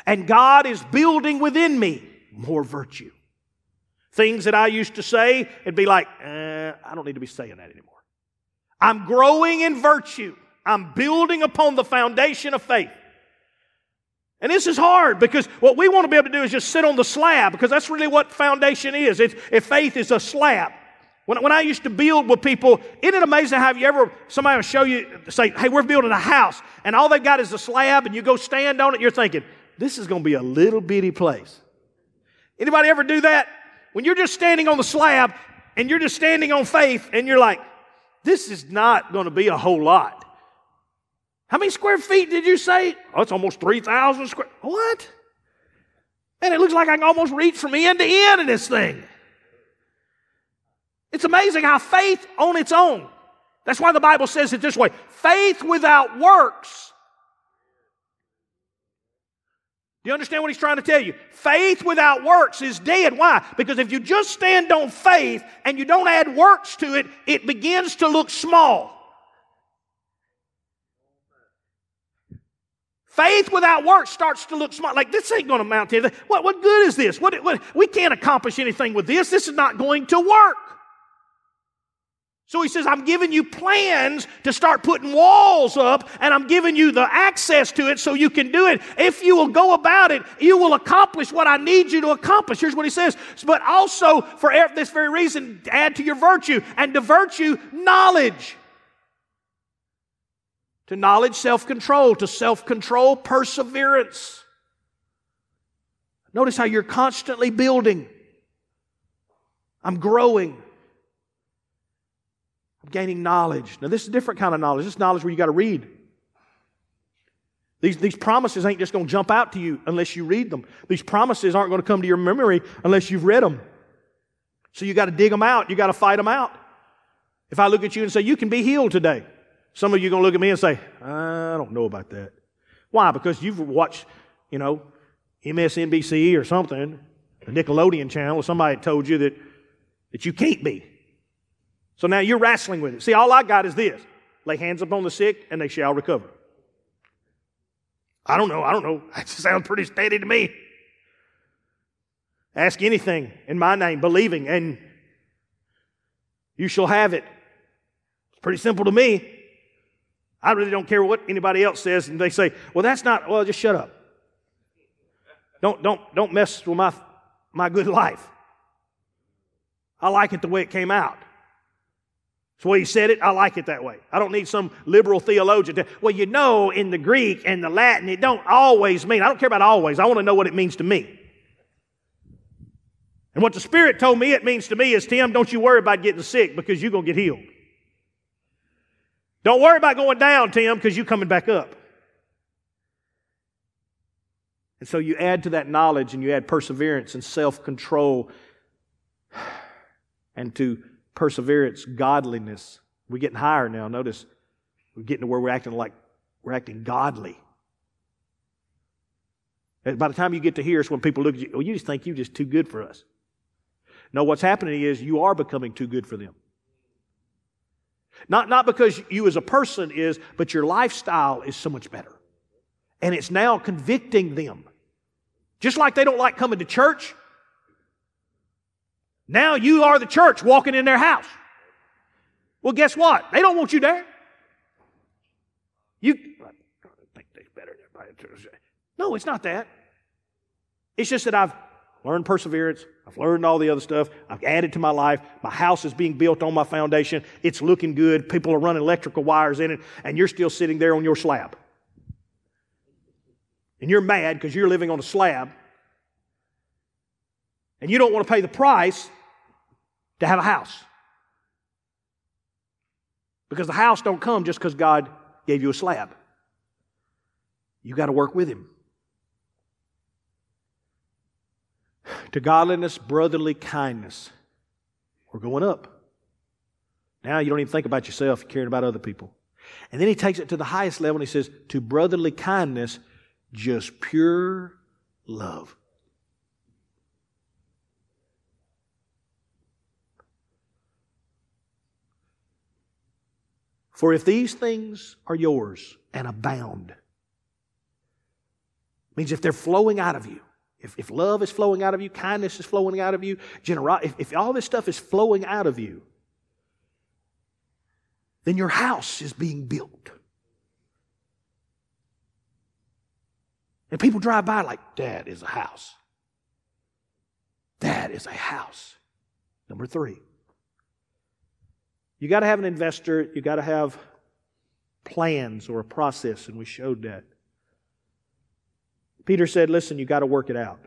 [SPEAKER 1] And God is building within me more virtue. Things that I used to say, it'd be like, eh, I don't need to be saying that anymore. I'm growing in virtue. I'm building upon the foundation of faith. And this is hard because what we want to be able to do is just sit on the slab because that's really what foundation is. It's, if faith is a slab. When, when I used to build with people, isn't it amazing how you ever, somebody will show you, say, hey, we're building a house, and all they've got is a slab, and you go stand on it, you're thinking, this is going to be a little bitty place. Anybody ever do that? When you're just standing on the slab, and you're just standing on faith, and you're like, this is not going to be a whole lot. How many square feet did you say? Oh, it's almost 3,000 square. What? And it looks like I can almost reach from end to end in this thing. It's amazing how faith on its own, that's why the Bible says it this way faith without works. Do you understand what he's trying to tell you? Faith without works is dead. Why? Because if you just stand on faith and you don't add works to it, it begins to look small. Faith without works starts to look small. Like this ain't going to amount to anything. What, what good is this? What, what, we can't accomplish anything with this. This is not going to work. So he says, I'm giving you plans to start putting walls up, and I'm giving you the access to it so you can do it. If you will go about it, you will accomplish what I need you to accomplish. Here's what he says. But also, for this very reason, add to your virtue, and to virtue, knowledge. To knowledge, self control. To self control, perseverance. Notice how you're constantly building. I'm growing. Gaining knowledge. Now, this is a different kind of knowledge. This is knowledge where you got to read. These, these promises ain't just going to jump out to you unless you read them. These promises aren't going to come to your memory unless you've read them. So you got to dig them out. You got to fight them out. If I look at you and say, you can be healed today. Some of you are going to look at me and say, I don't know about that. Why? Because you've watched, you know, MSNBC or something, the Nickelodeon channel, or somebody told you that, that you can't be. So now you're wrestling with it. See, all I got is this lay hands upon the sick and they shall recover. I don't know. I don't know. That sounds pretty steady to me. Ask anything in my name, believing, and you shall have it. It's pretty simple to me. I really don't care what anybody else says, and they say, well, that's not, well, just shut up. Don't, don't, don't mess with my, my good life. I like it the way it came out. It's the way he said it. I like it that way. I don't need some liberal theologian to, well, you know, in the Greek and the Latin, it don't always mean. I don't care about always. I want to know what it means to me. And what the Spirit told me it means to me is, Tim, don't you worry about getting sick because you're going to get healed. Don't worry about going down, Tim, because you're coming back up. And so you add to that knowledge and you add perseverance and self control and to perseverance, godliness. We're getting higher now. Notice we're getting to where we're acting like we're acting godly. And by the time you get to here, it's when people look at you, well, you just think you're just too good for us. No, what's happening is you are becoming too good for them. Not, not because you as a person is, but your lifestyle is so much better. And it's now convicting them. Just like they don't like coming to church, now you are the church walking in their house. Well, guess what? They don't want you there. You think they're better than. No, it's not that. It's just that I've learned perseverance. I've learned all the other stuff. I've added to my life. My house is being built on my foundation. It's looking good. People are running electrical wires in it, and you're still sitting there on your slab. And you're mad because you're living on a slab, and you don't want to pay the price to have a house. Because the house don't come just because God gave you a slab. You got to work with Him. to godliness, brotherly kindness. We're going up. Now you don't even think about yourself, you're caring about other people. And then he takes it to the highest level and he says, to brotherly kindness, just pure love. For if these things are yours and abound, means if they're flowing out of you, if, if love is flowing out of you, kindness is flowing out of you, generosity, if, if all this stuff is flowing out of you, then your house is being built. And people drive by like, that is a house. That is a house. Number three, you got to have an investor, you got to have plans or a process, and we showed that. Peter said, Listen, you got to work it out.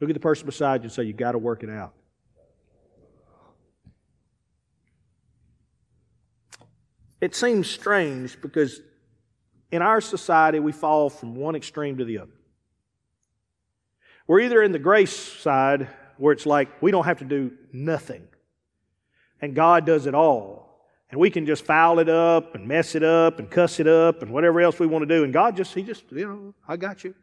[SPEAKER 1] Look at the person beside you and say, You got to work it out. It seems strange because in our society we fall from one extreme to the other. We're either in the grace side where it's like we don't have to do nothing and God does it all. And we can just foul it up and mess it up and cuss it up and whatever else we want to do. And God just, He just, you know, I got you.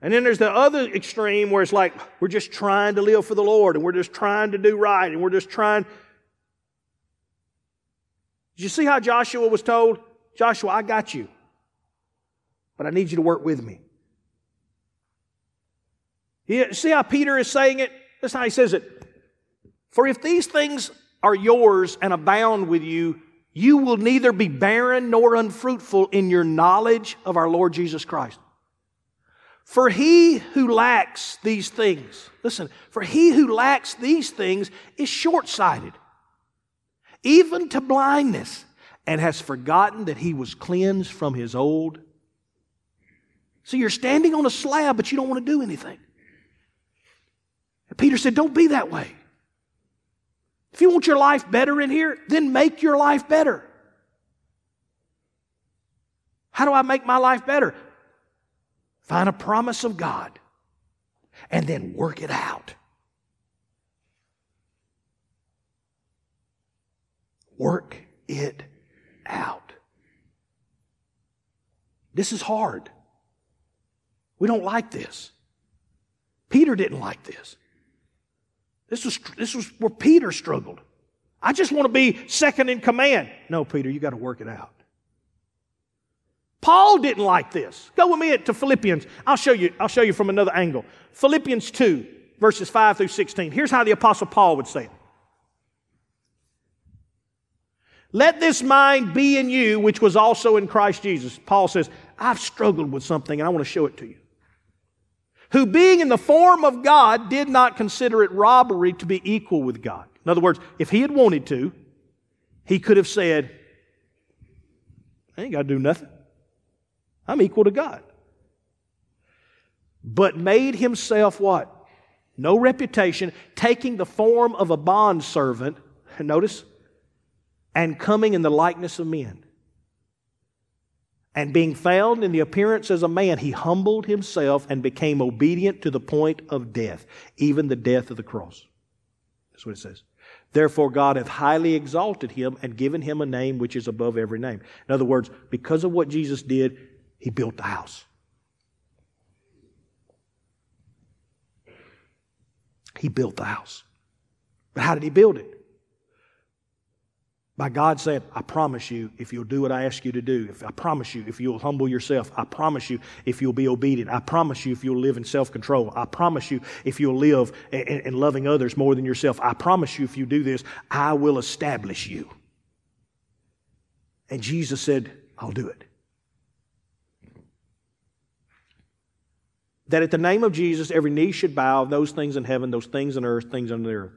[SPEAKER 1] And then there's the other extreme where it's like we're just trying to live for the Lord and we're just trying to do right and we're just trying. Did you see how Joshua was told? Joshua, I got you, but I need you to work with me. You see how Peter is saying it? That's how he says it. For if these things are yours and abound with you, you will neither be barren nor unfruitful in your knowledge of our Lord Jesus Christ. For he who lacks these things, listen, for he who lacks these things is short sighted, even to blindness, and has forgotten that he was cleansed from his old. So you're standing on a slab, but you don't want to do anything. And Peter said, Don't be that way. If you want your life better in here, then make your life better. How do I make my life better? Find a promise of God and then work it out. Work it out. This is hard. We don't like this. Peter didn't like this. This was, this was where Peter struggled. I just want to be second in command. No, Peter, you got to work it out. Paul didn't like this. Go with me to Philippians. I'll show you, I'll show you from another angle. Philippians 2, verses 5 through 16. Here's how the Apostle Paul would say it. Let this mind be in you, which was also in Christ Jesus. Paul says, I've struggled with something and I want to show it to you who being in the form of God did not consider it robbery to be equal with God. In other words, if he had wanted to, he could have said, I ain't got to do nothing. I'm equal to God. But made himself what? No reputation, taking the form of a bondservant, notice, and coming in the likeness of men. And being found in the appearance as a man, he humbled himself and became obedient to the point of death, even the death of the cross. That's what it says. Therefore, God hath highly exalted him and given him a name which is above every name. In other words, because of what Jesus did, he built the house. He built the house. But how did he build it? By God saying, I promise you, if you'll do what I ask you to do, if I promise you, if you'll humble yourself, I promise you, if you'll be obedient, I promise you, if you'll live in self control, I promise you, if you'll live in, in loving others more than yourself, I promise you, if you do this, I will establish you. And Jesus said, I'll do it. That at the name of Jesus, every knee should bow, those things in heaven, those things on earth, things under the earth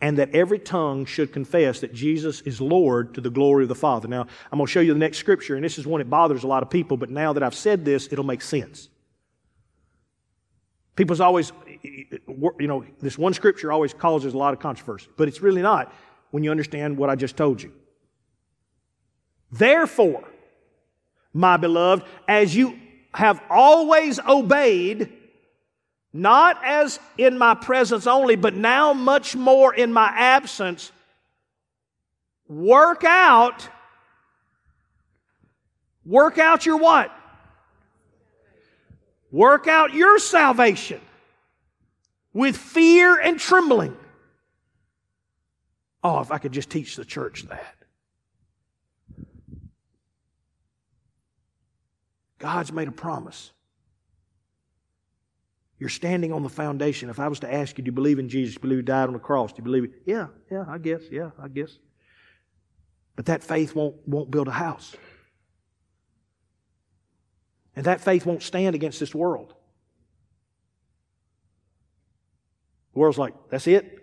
[SPEAKER 1] and that every tongue should confess that Jesus is Lord to the glory of the Father. Now, I'm going to show you the next scripture, and this is one that bothers a lot of people, but now that I've said this, it'll make sense. People's always, you know, this one scripture always causes a lot of controversy, but it's really not when you understand what I just told you. Therefore, my beloved, as you have always obeyed, not as in my presence only, but now much more in my absence. Work out. Work out your what? Work out your salvation with fear and trembling. Oh, if I could just teach the church that. God's made a promise. You're standing on the foundation. If I was to ask you, do you believe in Jesus? Do you believe he died on the cross? Do you believe it? Yeah, yeah, I guess. Yeah, I guess. But that faith won't, won't build a house. And that faith won't stand against this world. The world's like, that's it?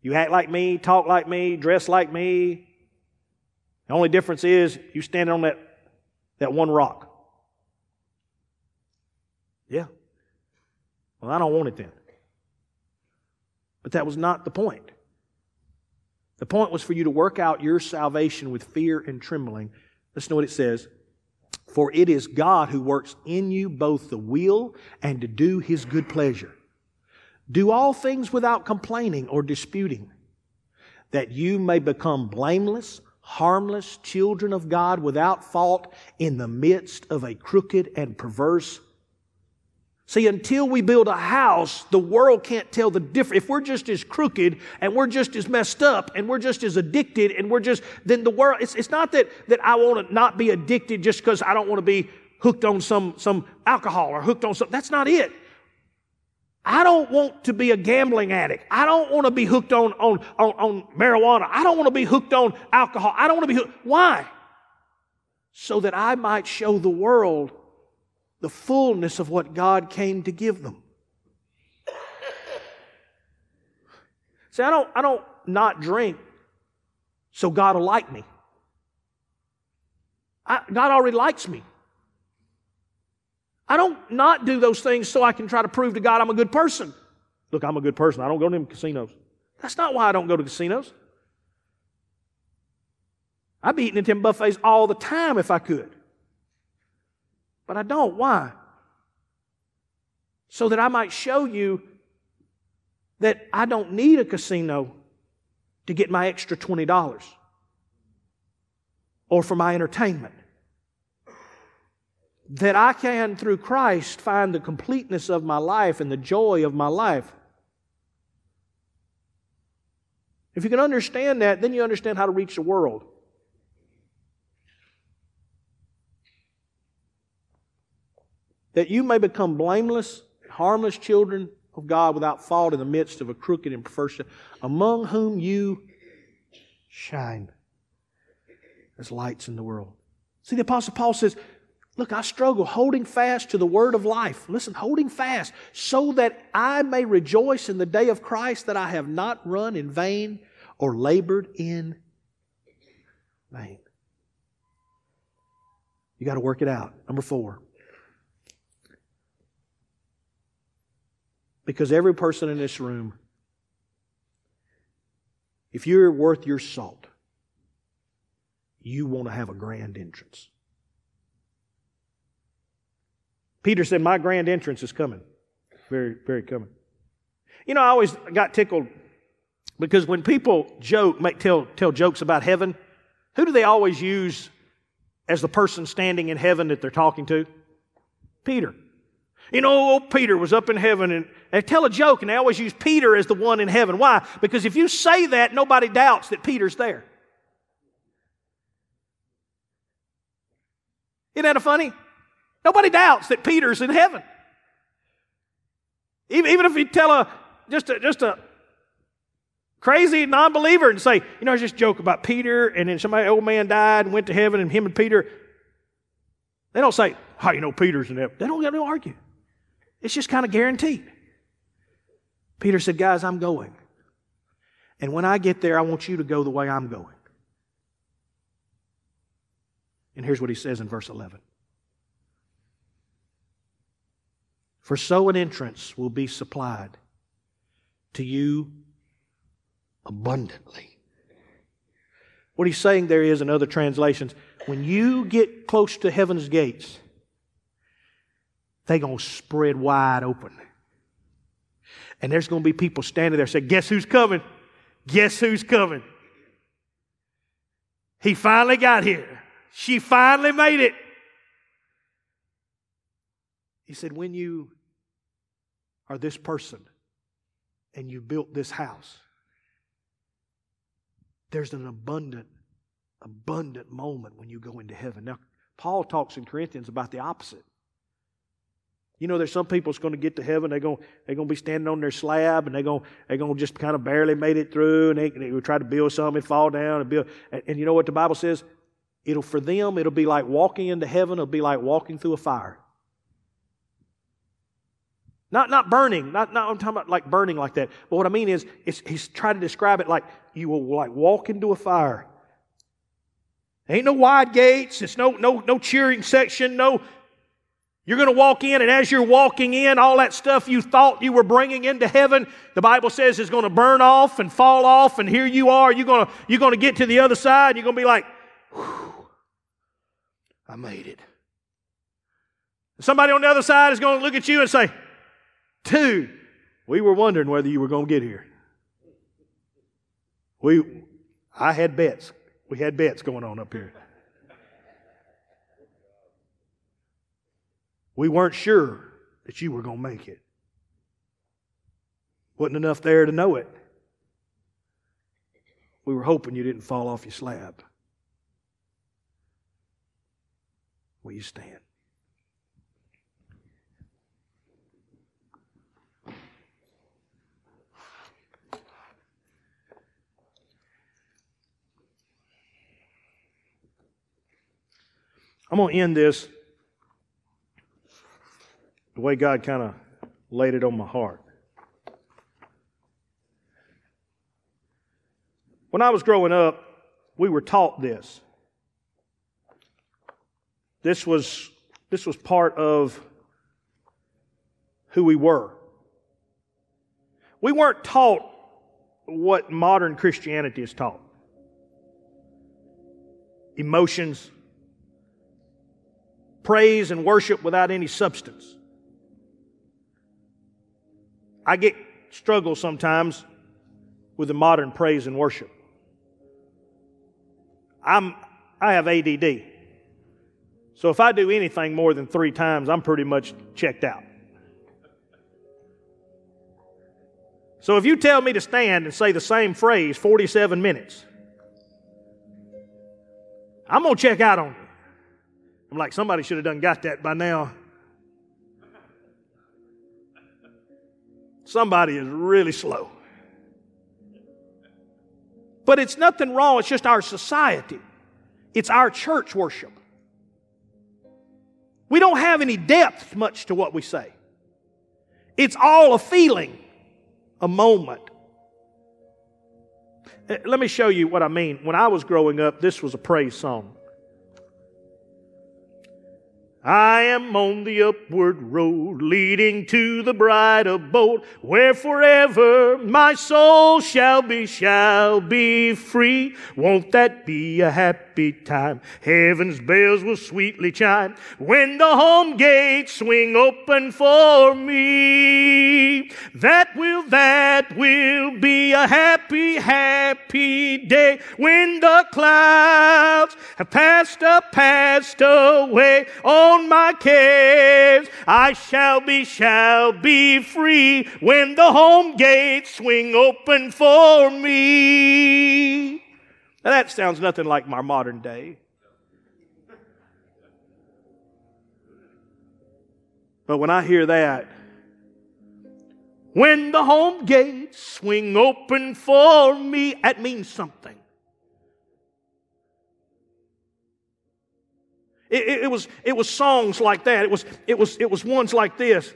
[SPEAKER 1] You act like me, talk like me, dress like me. The only difference is you stand on that, that one rock. Yeah. Well, I don't want it then. But that was not the point. The point was for you to work out your salvation with fear and trembling. Listen to what it says. For it is God who works in you both the will and to do his good pleasure. Do all things without complaining or disputing, that you may become blameless, harmless children of God without fault in the midst of a crooked and perverse See, until we build a house, the world can't tell the difference. If we're just as crooked and we're just as messed up and we're just as addicted and we're just, then the world, it's, it's not that, that I want to not be addicted just because I don't want to be hooked on some, some alcohol or hooked on something. That's not it. I don't want to be a gambling addict. I don't want to be hooked on, on, on, on marijuana. I don't want to be hooked on alcohol. I don't want to be hooked. Why? So that I might show the world the fullness of what God came to give them. See, I don't, I don't not drink so God will like me. I, God already likes me. I don't not do those things so I can try to prove to God I'm a good person. Look, I'm a good person. I don't go to them casinos. That's not why I don't go to casinos. I'd be eating at them buffets all the time if I could. But I don't. Why? So that I might show you that I don't need a casino to get my extra $20 or for my entertainment. That I can, through Christ, find the completeness of my life and the joy of my life. If you can understand that, then you understand how to reach the world. That you may become blameless, harmless children of God without fault in the midst of a crooked and perverse, among whom you shine as lights in the world. See, the Apostle Paul says, Look, I struggle holding fast to the word of life. Listen, holding fast so that I may rejoice in the day of Christ that I have not run in vain or labored in vain. You got to work it out. Number four. Because every person in this room, if you're worth your salt, you want to have a grand entrance. Peter said, My grand entrance is coming. Very, very coming. You know, I always got tickled because when people joke, make tell, tell jokes about heaven, who do they always use as the person standing in heaven that they're talking to? Peter. You know, old Peter was up in heaven and they tell a joke and they always use Peter as the one in heaven. Why? Because if you say that, nobody doubts that Peter's there. Isn't that a funny? Nobody doubts that Peter's in heaven. Even, even if you tell a just a just a crazy non-believer and say, you know, I just joke about Peter and then somebody old man died and went to heaven and him and Peter. They don't say, how oh, you know Peter's in heaven. They don't, they don't argue. It's just kind of guaranteed. Peter said, Guys, I'm going. And when I get there, I want you to go the way I'm going. And here's what he says in verse 11 For so an entrance will be supplied to you abundantly. What he's saying there is, in other translations, when you get close to heaven's gates, they're going to spread wide open. And there's going to be people standing there saying, Guess who's coming? Guess who's coming? He finally got here. She finally made it. He said, When you are this person and you built this house, there's an abundant, abundant moment when you go into heaven. Now, Paul talks in Corinthians about the opposite. You know, there's some people that's going to get to heaven. They're going, they're going to be standing on their slab, and they're going, they're going to just kind of barely made it through, and they, they try to build something and fall down and build. And, and you know what the Bible says? it'll for them, it'll be like walking into heaven, it'll be like walking through a fire. Not, not burning, not, not I'm talking about like burning like that. But what I mean is, he's trying to describe it like you will like walk into a fire. Ain't no wide gates, it's no, no, no cheering section, no. You're going to walk in, and as you're walking in, all that stuff you thought you were bringing into heaven, the Bible says is going to burn off and fall off, and here you are. You're going to, you're going to get to the other side, and you're going to be like, I made it. Somebody on the other side is going to look at you and say, Dude, we were wondering whether you were going to get here. We, I had bets. We had bets going on up here. We weren't sure that you were going to make it. Wasn't enough there to know it. We were hoping you didn't fall off your slab. Will you stand? I'm going to end this the way God kind of laid it on my heart. When I was growing up, we were taught this. This was, this was part of who we were. We weren't taught what modern Christianity is taught emotions, praise and worship without any substance. I get struggle sometimes with the modern praise and worship. I'm, I have ADD. So if I do anything more than three times, I'm pretty much checked out. So if you tell me to stand and say the same phrase 47 minutes, I'm going to check out on you. I'm like, somebody should have done got that by now. Somebody is really slow. But it's nothing wrong, it's just our society. It's our church worship. We don't have any depth much to what we say. It's all a feeling, a moment. Eh, let me show you what I mean. When I was growing up, this was a praise song. I am on the upward road leading to the bright abode where forever my soul shall be, shall be free. Won't that be a happy time? Heaven's bells will sweetly chime when the home gates swing open for me. That will, that will be a happy, happy day when the clouds have passed up, passed away on my cares. I shall be, shall be free when the home gates swing open for me. Now that sounds nothing like my modern day. But when I hear that, when the home gates swing open for me, that means something. It, it, it, was, it was songs like that. It was, it, was, it was ones like this.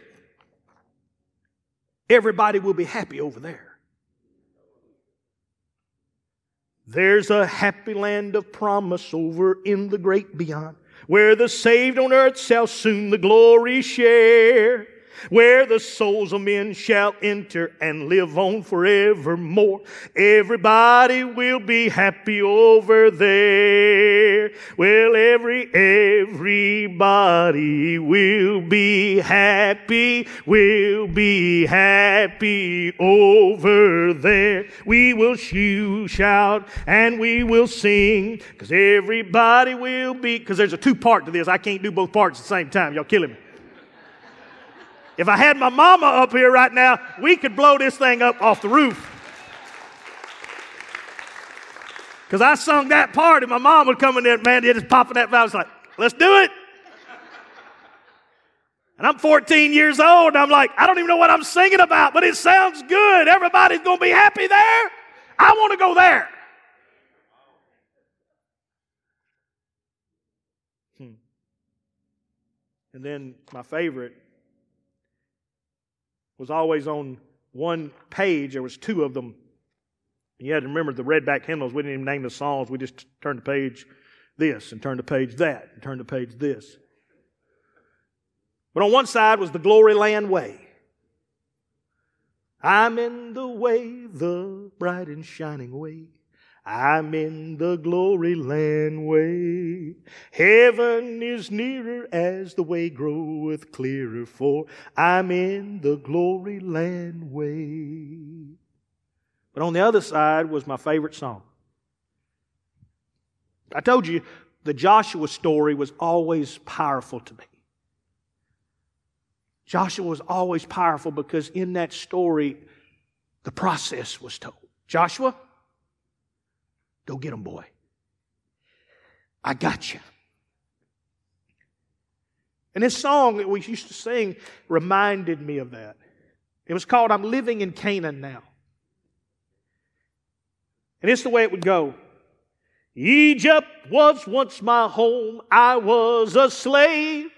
[SPEAKER 1] Everybody will be happy over there. There's a happy land of promise over in the great beyond, where the saved on earth shall soon the glory share where the souls of men shall enter and live on forevermore. Everybody will be happy over there. Well, every, everybody will be happy, will be happy over there. We will shoot, shout, and we will sing, cause everybody will be, cause there's a two part to this. I can't do both parts at the same time. Y'all killing me. If I had my mama up here right now, we could blow this thing up off the roof. Because I sung that part, and my mom would come in there, man, they're just popping that valve. It's like, let's do it. And I'm 14 years old, and I'm like, I don't even know what I'm singing about, but it sounds good. Everybody's going to be happy there. I want to go there. Hmm. And then my favorite was always on one page. There was two of them. You had to remember the redback hymnals. We didn't even name the songs. We just turned the page this and turned the page that and turned the page this. But on one side was the Glory Land Way. I'm in the way, the bright and shining way. I'm in the glory land way. Heaven is nearer as the way groweth clearer, for I'm in the glory land way. But on the other side was my favorite song. I told you the Joshua story was always powerful to me. Joshua was always powerful because in that story, the process was told. Joshua, go get them, boy. I got you. And this song that we used to sing reminded me of that. It was called I'm Living in Canaan Now. And it's the way it would go. Egypt was once my home. I was a slave.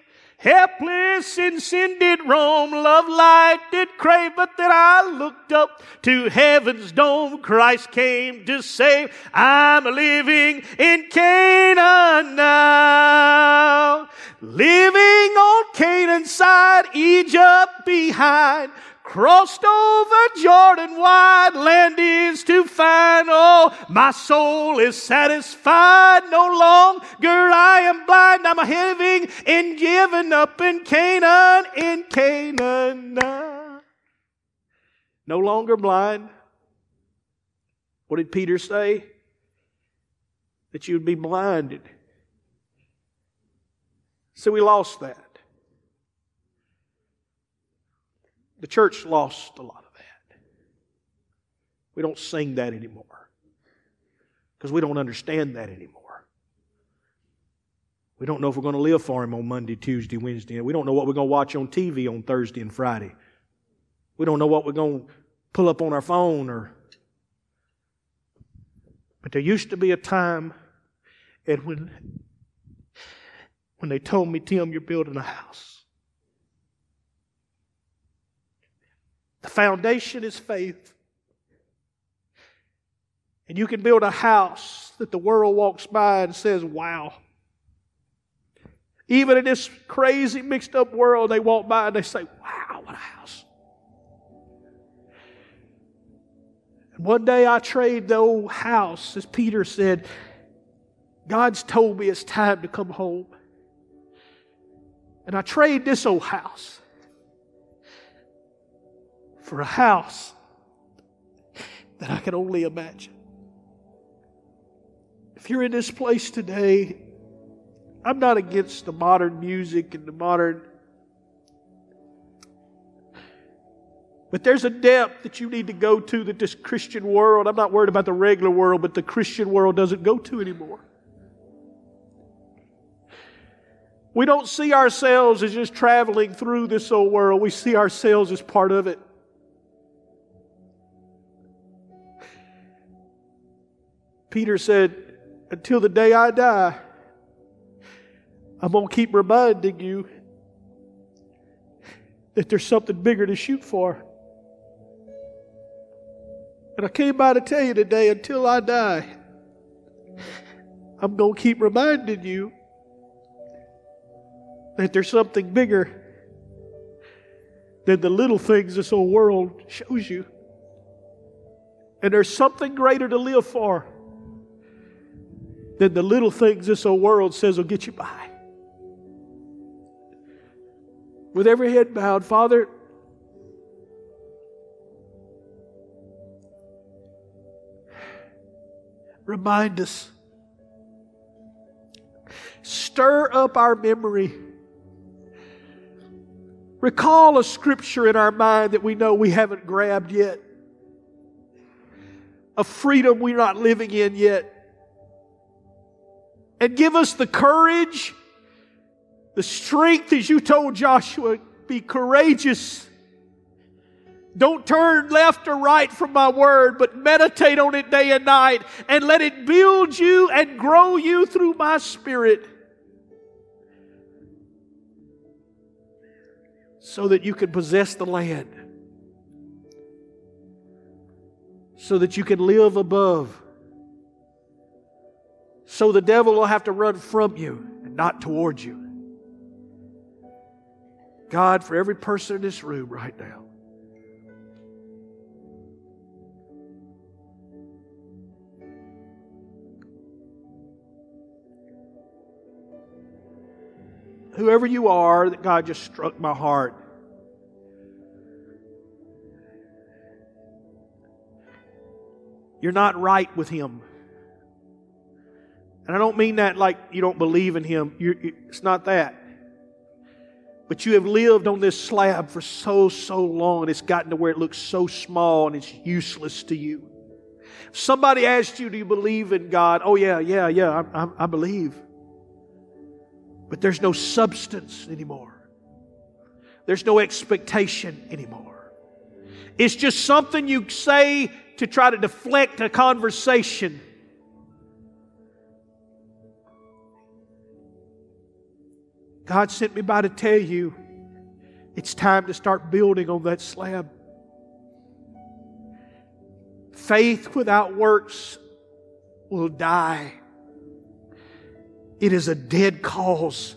[SPEAKER 1] Helpless in sin did roam, love light did crave, but then I looked up to heaven's dome. Christ came to save. I'm living in Canaan now. Living on Canaan's side, Egypt behind. Crossed over Jordan wide, land is to my soul is satisfied. No longer I am blind. I'm living and giving up in Canaan, in Canaan. No longer blind. What did Peter say? That you would be blinded. So we lost that. The church lost a lot of that. We don't sing that anymore because we don't understand that anymore. We don't know if we're going to live for Him on Monday, Tuesday, Wednesday. We don't know what we're going to watch on TV on Thursday and Friday. We don't know what we're going to pull up on our phone or. But there used to be a time, Edwin, when they told me, Tim, you're building a house. The foundation is faith. And you can build a house that the world walks by and says, wow. Even in this crazy, mixed up world, they walk by and they say, wow, what a house. And one day I trade the old house, as Peter said, God's told me it's time to come home. And I trade this old house for a house that I can only imagine. If you're in this place today, I'm not against the modern music and the modern. But there's a depth that you need to go to that this Christian world, I'm not worried about the regular world, but the Christian world doesn't go to anymore. We don't see ourselves as just traveling through this old world. We see ourselves as part of it. Peter said, Until the day I die, I'm going to keep reminding you that there's something bigger to shoot for. And I came by to tell you today, until I die, I'm going to keep reminding you that there's something bigger than the little things this old world shows you. And there's something greater to live for than the little things this old world says will get you by. With every head bowed, Father, remind us. Stir up our memory. Recall a scripture in our mind that we know we haven't grabbed yet. A freedom we're not living in yet and give us the courage, the strength, as you told Joshua, be courageous. Don't turn left or right from my word, but meditate on it day and night and let it build you and grow you through my spirit. so that you can possess the land, so that you can live above, so the devil will have to run from you and not towards you. God, for every person in this room right now, whoever you are, that God just struck my heart. You're not right with Him. And I don't mean that like you don't believe in Him. You're, it's not that. But you have lived on this slab for so, so long, and it's gotten to where it looks so small and it's useless to you. If somebody asked you, Do you believe in God? Oh, yeah, yeah, yeah, I, I, I believe. But there's no substance anymore, there's no expectation anymore. It's just something you say to try to deflect a conversation. God sent me by to tell you it's time to start building on that slab. Faith without works will die. It is a dead cause.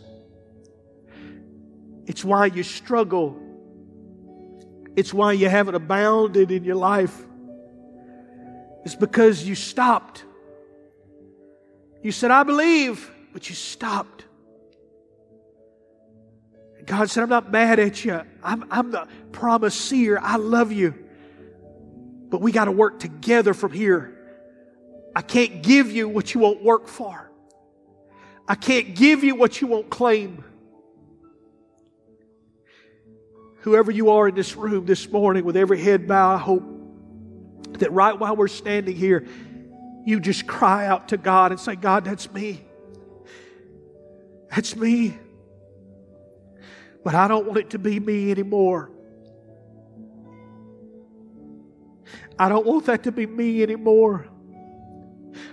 [SPEAKER 1] It's why you struggle. It's why you haven't abounded in your life. It's because you stopped. You said, I believe, but you stopped. God said, I'm not mad at you. I'm, I'm the promiser. I love you. But we got to work together from here. I can't give you what you won't work for. I can't give you what you won't claim. Whoever you are in this room this morning, with every head bowed, I hope that right while we're standing here, you just cry out to God and say, God, that's me. That's me. But I don't want it to be me anymore. I don't want that to be me anymore.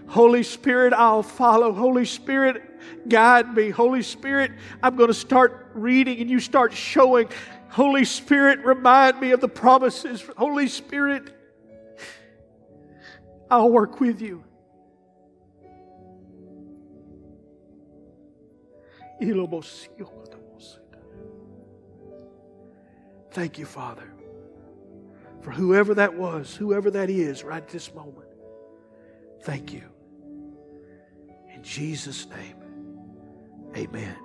[SPEAKER 1] Holy Spirit, I'll follow. Holy Spirit, guide me. Holy Spirit, I'm going to start reading and you start showing. Holy Spirit, remind me of the promises. Holy Spirit, I'll work with you. Thank you, Father, for whoever that was, whoever that is right this moment. Thank you. In Jesus' name, amen.